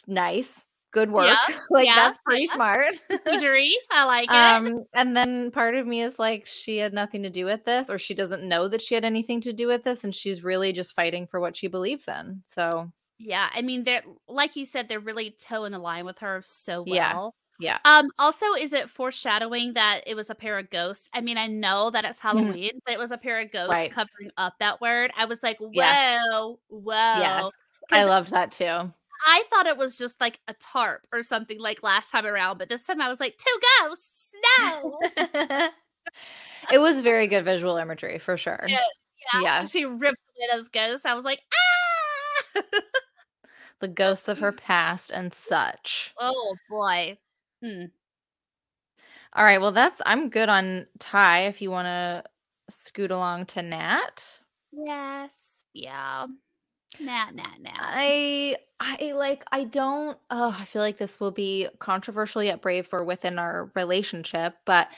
nice good work. Yeah, <laughs> like yeah, that's pretty yeah. smart. <laughs> I like it. Um and then part of me is like she had nothing to do with this or she doesn't know that she had anything to do with this and she's really just fighting for what she believes in so yeah i mean they're like you said they're really toeing the line with her so well yeah. Um, also, is it foreshadowing that it was a pair of ghosts? I mean, I know that it's mm-hmm. Halloween, mm. but it was a pair of ghosts right. covering up that word. I was like, whoa, yes. whoa. Yes. I loved that too. I thought it was just like a tarp or something like last time around, but this time I was like, two ghosts. No. <laughs> it was very good visual imagery for sure. Yeah. Yeah. yeah. She ripped away those ghosts. I was like, ah. the ghosts of her <laughs> past and such. Oh boy. Hmm. All right. Well, that's I'm good on Tai. If you want to scoot along to Nat. Yes. Yeah. Nat, Nat, Nat. I I like I don't oh I feel like this will be controversial yet brave for within our relationship, but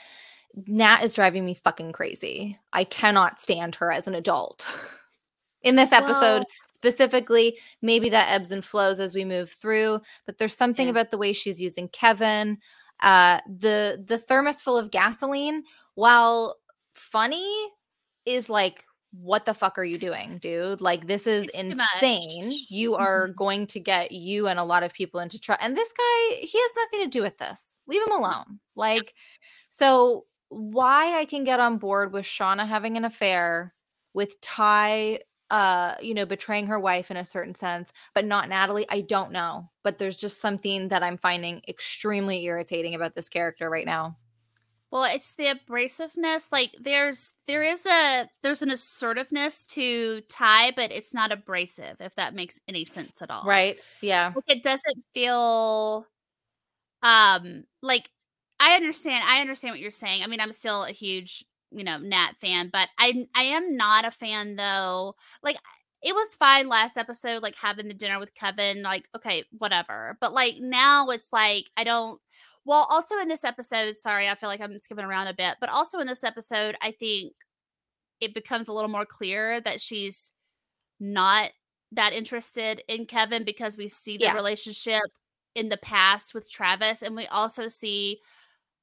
Nat is driving me fucking crazy. I cannot stand her as an adult. <laughs> In this episode, well, specifically maybe that ebbs and flows as we move through but there's something yeah. about the way she's using kevin uh the the thermos full of gasoline while funny is like what the fuck are you doing dude? Like this is it's insane. You are mm-hmm. going to get you and a lot of people into trouble and this guy he has nothing to do with this. Leave him alone. Like so why i can get on board with shauna having an affair with tai uh, you know, betraying her wife in a certain sense, but not Natalie. I don't know. But there's just something that I'm finding extremely irritating about this character right now. Well, it's the abrasiveness. Like there's there is a there's an assertiveness to Tai, but it's not abrasive, if that makes any sense at all. Right. Yeah. Like it doesn't feel um like I understand I understand what you're saying. I mean, I'm still a huge you know Nat fan, but I I am not a fan though. Like it was fine last episode, like having the dinner with Kevin, like okay, whatever. But like now it's like I don't. Well, also in this episode, sorry, I feel like I'm skipping around a bit, but also in this episode, I think it becomes a little more clear that she's not that interested in Kevin because we see the yeah. relationship in the past with Travis, and we also see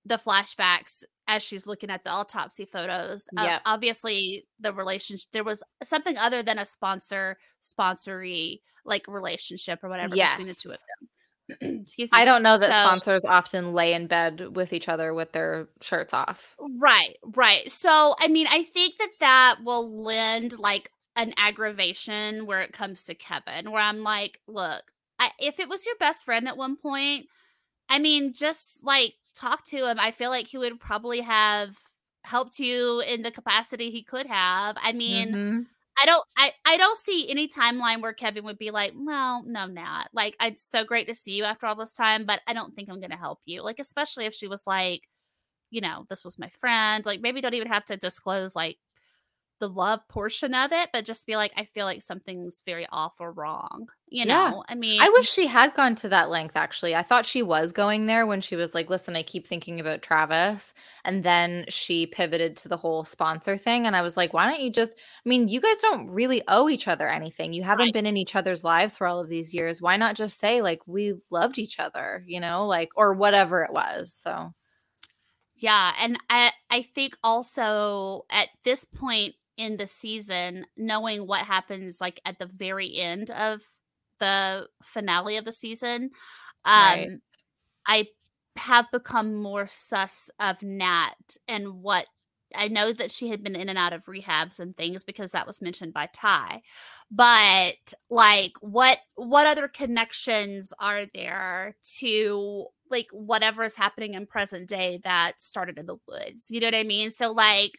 the flashbacks as she's looking at the autopsy photos. Uh, obviously, the relationship there was something other than a sponsor sponsory like relationship or whatever between the two of them. <clears throat> Excuse me. I don't know that So- sponsors often lay in bed with each other with their shirts off. Right, right. So, I mean, I think that that will lend like an aggravation where it comes to Kevin, where I'm like, look, I, if it was your best friend at one point, I mean, just like talk to him. I feel like he would probably have helped you in the capacity he could have. I mean, Mhm. I don't I, I don't see any timeline where Kevin would be like, well, no, not Like, it's so great to see you after all this time, but I don't think I'm gonna help you. Like, especially if she was like, you know, this was my friend. Like, maybe don't even have to disclose like the love portion of it, but just be like, I feel like something's very off or wrong. You Yeah. know, I mean, I wish she had gone to that length actually. I thought she was going there when she was like, listen, I keep thinking about Travis. And then she pivoted to the whole sponsor thing. And I was like, why don't you just, I mean, you guys don't really owe each other anything. You haven't Right. been in each other's lives for all of these years. Why not just say, like, we loved each other, you know, like, or whatever it was. So, Yeah, and I I think also at this point in the season, knowing what happens like at the very end of the finale of the season, um Right. I have become more sus of Nat and what I know that she had been in and out of rehabs and things because that was mentioned by Tai. But like what what other connections are there to like whatever is happening in present day that started in the woods? You know what I mean? So like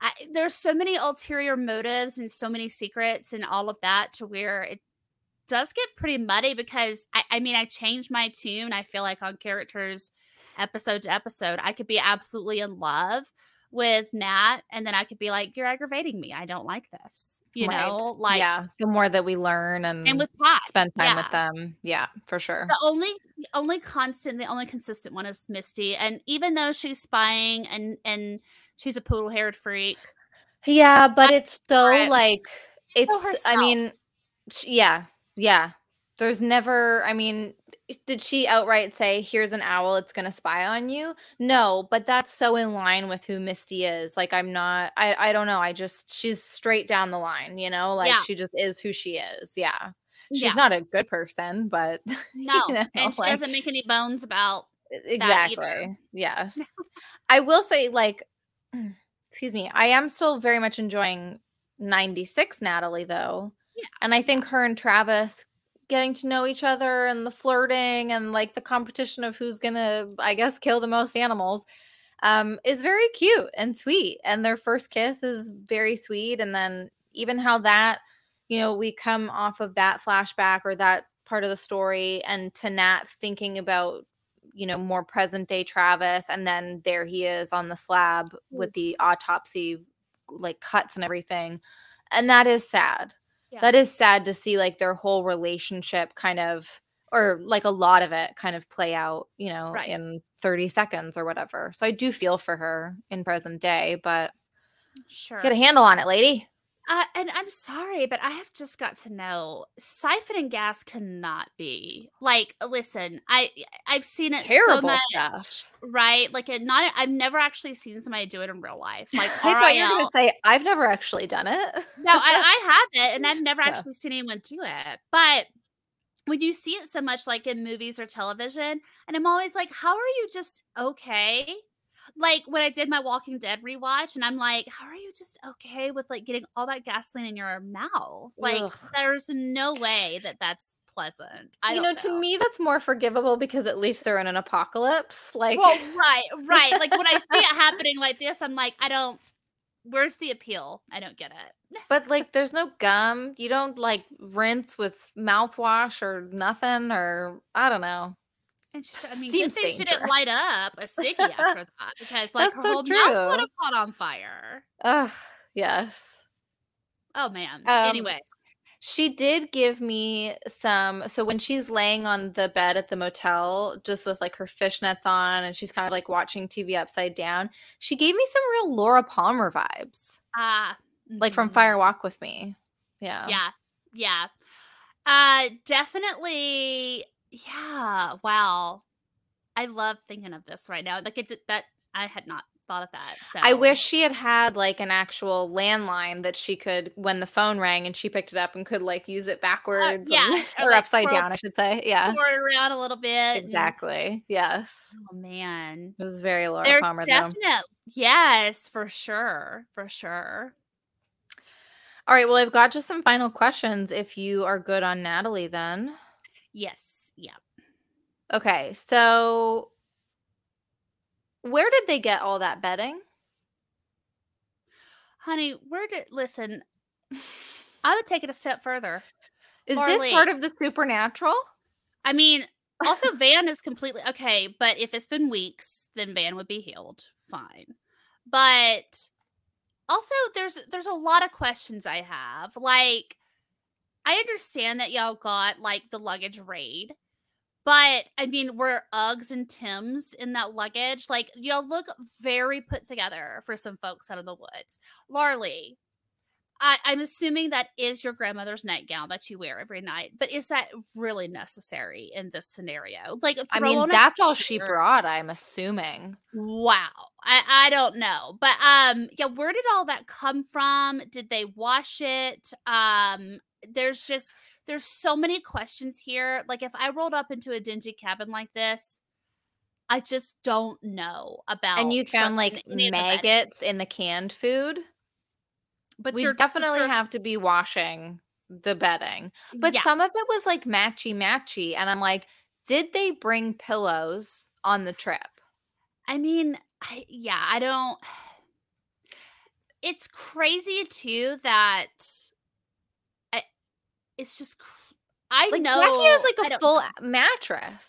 I, there's so many ulterior motives and so many secrets and all of that to where it does get pretty muddy because I, I mean I change my tune. I feel like on characters episode to episode, I could be absolutely in love with Nat, and then I could be like, "You're aggravating me. I don't like this." You right. know, like yeah, the more that we learn and same with Tai. spend time with them. Yeah, for sure. The only the only constant, the only consistent one is Misty, and even though she's spying and and she's a poodle haired freak, Yeah, but it's so like She's it's I mean sh- yeah. Yeah. There's never I mean did she outright say here's an owl it's going to spy on you? No, but that's so in line with who Misty is. Like I'm not I I don't know. I just she's straight down the line, you know? Like Yeah. she just is who she is. Yeah. She's yeah, not a good person, but <laughs> no, you know, and she like- doesn't make any bones about exactly yes <laughs> i will say like excuse me i am still very much enjoying 96 natalie though Yeah, and i think her and travis getting to know each other and the flirting and like the competition of who's gonna i guess kill the most animals um is very cute and sweet and their first kiss is very sweet and then even how that you know we come off of that flashback or that part of the story and to nat thinking about you know more present day travis and then there he is on the slab hmm. with the autopsy like cuts and everything and that is sad Yeah. that is sad to see like their whole relationship kind of or like a lot of it kind of play out you know Right. in 30 seconds or whatever so i do feel for her in present day but sure. get a handle on it lady Uh, and I'm sorry, but I have just got to know siphon and gas cannot be like. Listen, I I've seen it so much, stuff. right? Like it not. I've never actually seen somebody do it in real life. <laughs> Like i thought you were going to say i've never actually done it no, I, I <laughs> have it, and I've never Yeah. actually seen anyone do it. But when you see it so much, like in movies or television, and I'm always like, how are you just okay? Like when I did my Walking Dead rewatch, and I'm like, how are you just okay with like getting all that gasoline in your mouth? Like, Ugh. there's no way that that's pleasant. I you know, don't to me that's more forgivable because at least they're in an apocalypse like well, right, right. Like when I see it <laughs> happening like this, I'm like, I don't. Where's the appeal? I don't get it. <laughs> But like, there's no gum. You don't like rinse with mouthwash or nothing, or I don't know. And she, I mean, Seems good thing she didn't light up a <laughs> ciggy after that because, like, That's her so whole mouth would have caught on fire. Ugh, yes. Oh man. Um, anyway, She did give me some. So when she's laying on the bed at the motel, just with like her fishnets on, and she's kind of like watching TV upside down, she gave me some real Laura Palmer vibes, ah, like from. Fire Walk with Me. Yeah. Yeah, yeah. Uh, definitely. Yeah. Wow. I love thinking of this right now. Like it that. I had not thought of that. So I wish she had had like an actual landline that she could, when the phone rang and she picked it up and could like use it backwards, Uh, yeah, <laughs> and- or, or, like, upside twirl- down, I should say. Yeah, it around a little bit. and- exactly. Yes, oh man. it was very Laura There's Palmer though. definite yes, for sure. For sure. All right, well, I've got just some final questions. If you are good on Natalie, then Yes. Yeah. okay. So, where did they get all that bedding? Honey, where did listen, I would take it a step further. Is Marley. this part of the supernatural? I mean, also Van is completely okay, but if it's been weeks, then Van would be healed. Fine. But also there's there's a lot of questions I have. Like I understand that y'all got like the luggage raid. But I mean, were Uggs and Tim's in that luggage? Like, y'all look very put together for some folks out of the woods. Laura Lee, I, I'm assuming that is your grandmother's nightgown that you wear every night, but is that really necessary in this scenario? Like, I mean, that's all she brought. I'm assuming. Wow. I, I don't know. But um yeah, where did all that come from? Did they wash it? Um there's just there's so many questions here. Like if I rolled up into a dingy cabin like this, I just don't know about and you found like any of the bedding. maggots in the canned food. But we but definitely have to be washing the bedding. But yeah. some of it was like matchy matchy. And I'm like, did they bring pillows on the trip? I mean, I, yeah, I don't. <sighs> It's crazy too that it's just. cr- I Like know Jackie has like a full know. mattress.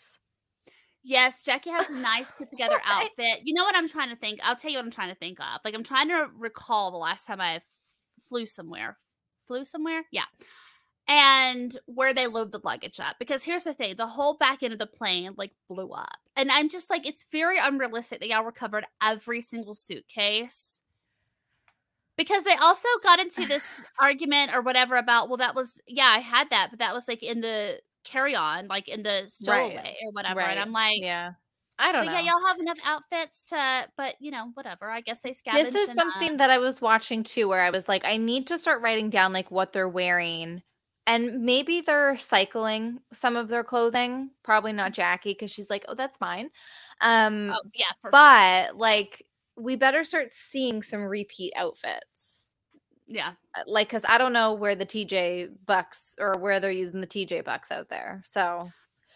Yes, Jackie has a nice put <sighs> together outfit. You know what I'm trying to think? I'll tell you what I'm trying to think of. Like I'm trying to recall the last time I f- flew somewhere. Flew somewhere? Yeah. And where they load the luggage up. Because here's the thing, the whole back end of the plane like blew up. And I'm just like, it's very unrealistic that y'all recovered every single suitcase. Because they also got into this argument or whatever about, well, that was yeah, I had that, but that was like in the carry-on, like in the stowaway or whatever. And I'm like, yeah. I don't but know. yeah, y'all have enough outfits to, but you know, whatever. I guess they scavenged. this is uh, something that I was watching too, where I was like, I need to start writing down like what they're wearing. And maybe they're cycling some of their clothing. Probably not Jackie because she's like, oh, that's mine. Um, oh yeah, for sure. but like, we better start seeing some repeat outfits. Yeah, Uh, Like, because I don't know where the TJ Bucks or where they're using the TJ Bucks out there. So,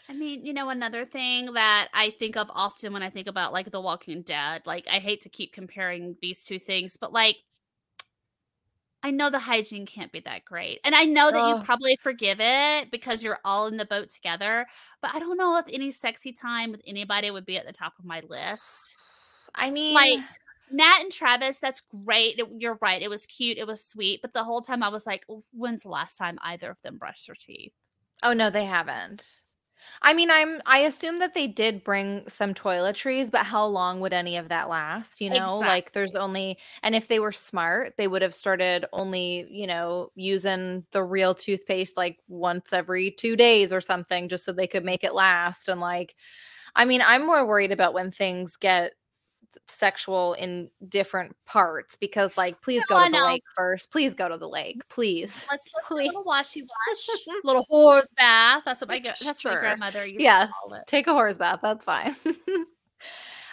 I mean, you know, another thing that I think of often when I think about like The Walking Dead, like I hate to keep comparing these two things, but like I know the hygiene can't be that great. And I know that you probably forgive it because you're all in the boat together, but I don't know if any sexy time with anybody would be at the top of my list. I mean, Like, Nat and Travis, that's great. It- you're right. It was cute. It was sweet. But the whole time I was like, when's the last time either of them brushed their teeth? Oh no, they haven't. I mean, I'm I assume that they did bring some toiletries, but how long would any of that last? You know, like there's only and if they were smart, they would have started only, you know, using the real toothpaste like once every 2 days or something just so they could make it last and like I mean, I'm more worried about when things get sexual in different parts because like please No, go I to the know. lake first. Please go to the lake. Please. Let's let's do a Please. little washy wash, <laughs> little horse bath. That's what my that's what Sure. my grandmother used Yes, to call it. take a horse bath. That's fine. <laughs>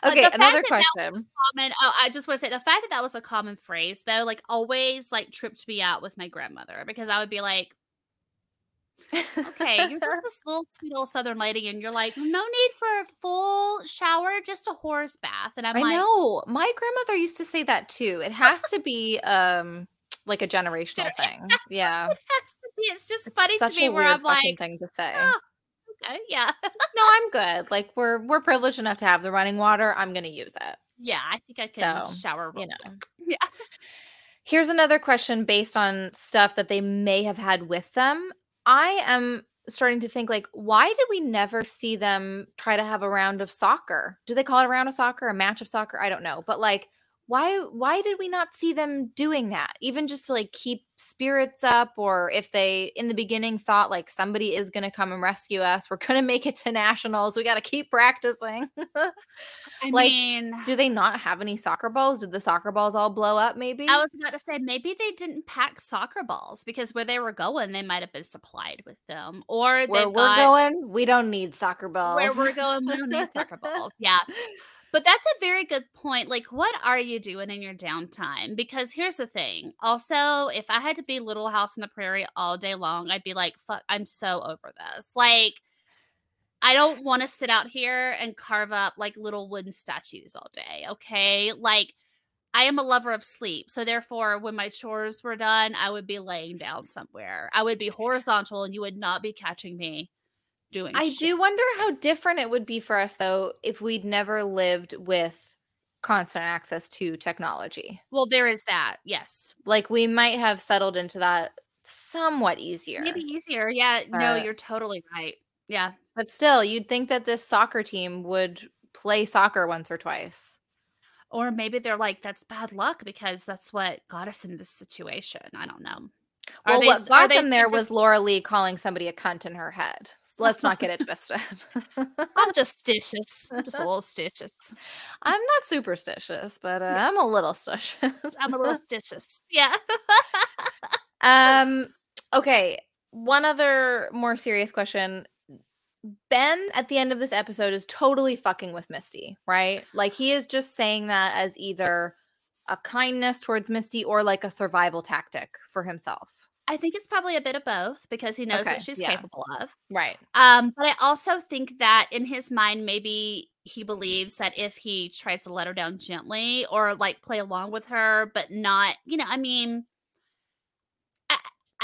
Uh, okay, the another question. Common. Oh, I just want to say the fact that that was a common phrase though, like always, like tripped me out with my grandmother because I would be like, "Okay, you're just <laughs> this little sweet little Southern lady, and you're like, no need for a full shower, just a horse bath." And I'm I like, know. My grandmother used to say that too. It <laughs> has to be um like a generational thing. Yeah. it has to be. It's just It's funny to me where I'm like, thing to say. "Oh, okay, yeah, No, I'm good. Like we're we're privileged enough to have the running water. I'm gonna use it. yeah. I think I can So, shower. You know. quick. <laughs> Yeah. Here's another question based on stuff that they may have had with them. I am starting to think like why did we never see them try to have a round of soccer? Do they call it a round of soccer, a match of soccer? I don't know. But like why why did we not see them doing that even just to like keep spirits up or if they in the beginning thought like somebody is going to come and rescue us we're going to make it to nationals we got to keep practicing <laughs> I like, mean, do they not have any soccer balls did the soccer balls all blow up maybe I was about to say maybe they didn't pack soccer balls because where they were going, they might have been supplied with them, or where we're got going we don't need soccer balls where we're going. We don't need soccer <laughs> balls. Yeah, but that's a very good point. Like, what are you doing in your downtime? Because here's the thing. Also, if I had to be Little House on the Prairie all day long, I'd be like, fuck, I'm so over this. Like, I don't want to sit out here and carve up like little wooden statues all day. Okay. Like, I am a lover of sleep. So, therefore, when my chores were done, I would be laying down somewhere. I would be horizontal and you would not be catching me doing I shit. do wonder how different it would be for us though if we'd never lived with constant access to technology. Well, there is that. Yes. Like we might have settled into that somewhat easier. Maybe easier. Yeah. no, Uh, you're totally right. Yeah. But still, you'd think that this soccer team would play soccer once or twice. Or maybe they're like, that's bad luck because that's what got us in this situation. I don't know. Well, they what got them there was? Laura Lee calling somebody a cunt in her head. So let's not get it twisted. I'm just stitious. I'm just a little stitious. I'm not superstitious, but uh, I'm a little stitious. I'm a little <laughs> stitious. Yeah. Um. Okay. One other more serious question. Ben at the end of this episode is totally fucking with Misty, right? Like he is just saying that as either a kindness towards Misty or like a survival tactic for himself. I think it's probably a bit of both because he knows Okay, what she's yeah. capable of. Right. Um, but I also think that in his mind, maybe he believes that if he tries to let her down gently or like play along with her, but not, you know, I mean,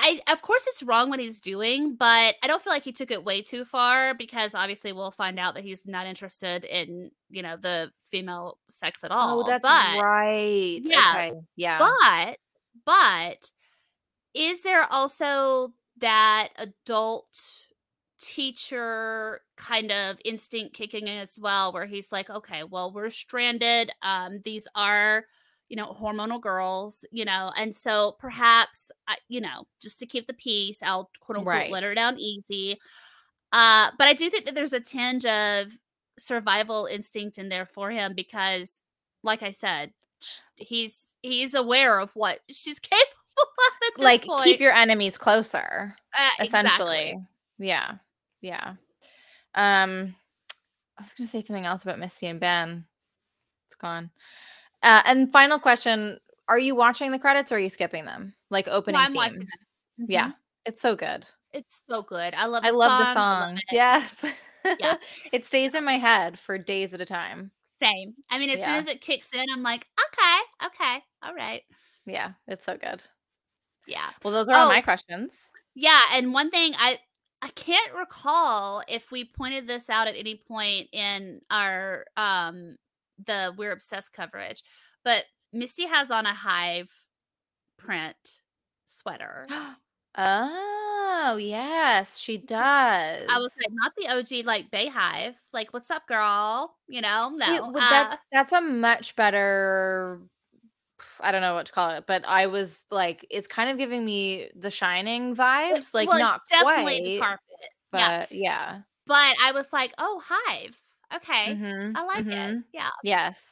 I, of course it's wrong what he's doing, but I don't feel like he took it way too far because obviously we'll find out that he's not interested in, you know, the female sex at all. Oh, that's but, right. Yeah, Okay. Yeah. but but is there also that adult teacher kind of instinct kicking in as well where he's like okay well we're stranded um these are you know hormonal girls you know and so perhaps you know just to keep the peace i'll quote unquote let her down easy uh but i do think that there's a tinge of survival instinct in there for him because like i said he's he's aware of what she's <laughs> capable of like point. keep your enemies closer. Uh, essentially. exactly. Yeah. Yeah. Um I was gonna say something else about Misty and Ben. It's gone. Uh and final question. Are you watching the credits or are you skipping them? Like opening I'm theme. watching it. Yeah. It's so good. it's so good. I love. I love song, the song. love. Yes. Yeah. <laughs> it stays in my head for days at a time. Same. I mean, as soon as it kicks in, I'm like, okay, okay, all right, Yeah, it's so good. yeah, Well, those are all Oh. my questions. yeah. And one thing I I can't recall if we pointed this out at any point in our um the we're obsessed coverage, but Misty has on a hive print sweater. <gasps> oh, yes, she does. I was like, not the OG like BeyHive. Like, what's up, girl? You know, no. Well, uh, that's that's a much better I don't know what to call it, but I was like, it's kind of giving me the shining vibes. Like well, not definitely the quite, carpet. but yeah, yeah. but I was like, oh, Hive. Okay, Mhm, I like it. mhm. Yeah. Yes.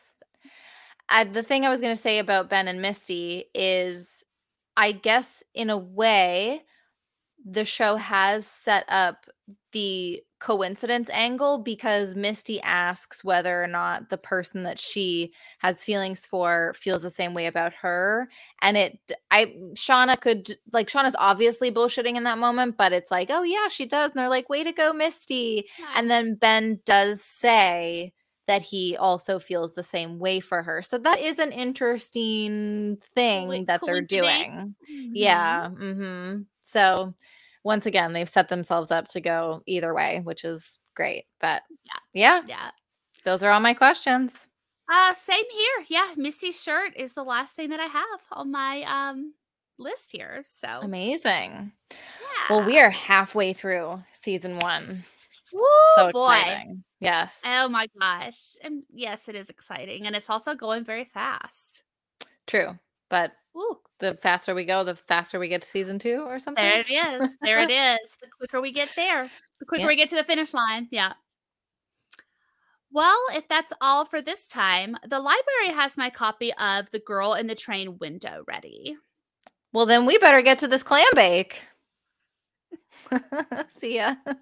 Uh, the thing I was going to say about Ben and Misty is, I guess, in a way, the show has set up the coincidence angle because Misty asks whether or not the person that she has feelings for feels the same way about her. And it, I, Shauna could, like, Shauna's obviously bullshitting in that moment, but it's like, oh, yeah, she does. And they're like, way to go, Misty. And then Ben does say that he also feels the same way for her. So that is an interesting thing that they're doing. Mhm. Yeah. hmm So once again, they've set themselves up to go either way, which is great. But Yeah. yeah, Yeah. those are all my questions. Uh, same here. Yeah, Misty's shirt is the last thing that I have on my um list here. So Amazing. yeah. Well, we are halfway through season one. Woo, so boy. Yes. Oh my gosh. And yes, it is exciting. And it's also going very fast. True. But Ooh, the faster we go, the faster we get to season two or something. there it is. <laughs> There it is. The quicker we get there, the quicker Yeah. we get to the finish line. Yeah. Well, if that's all for this time, the library has my copy of The Girl in the Train window ready. Well, then we better get to this clam bake. <laughs> See ya. <laughs> Bye.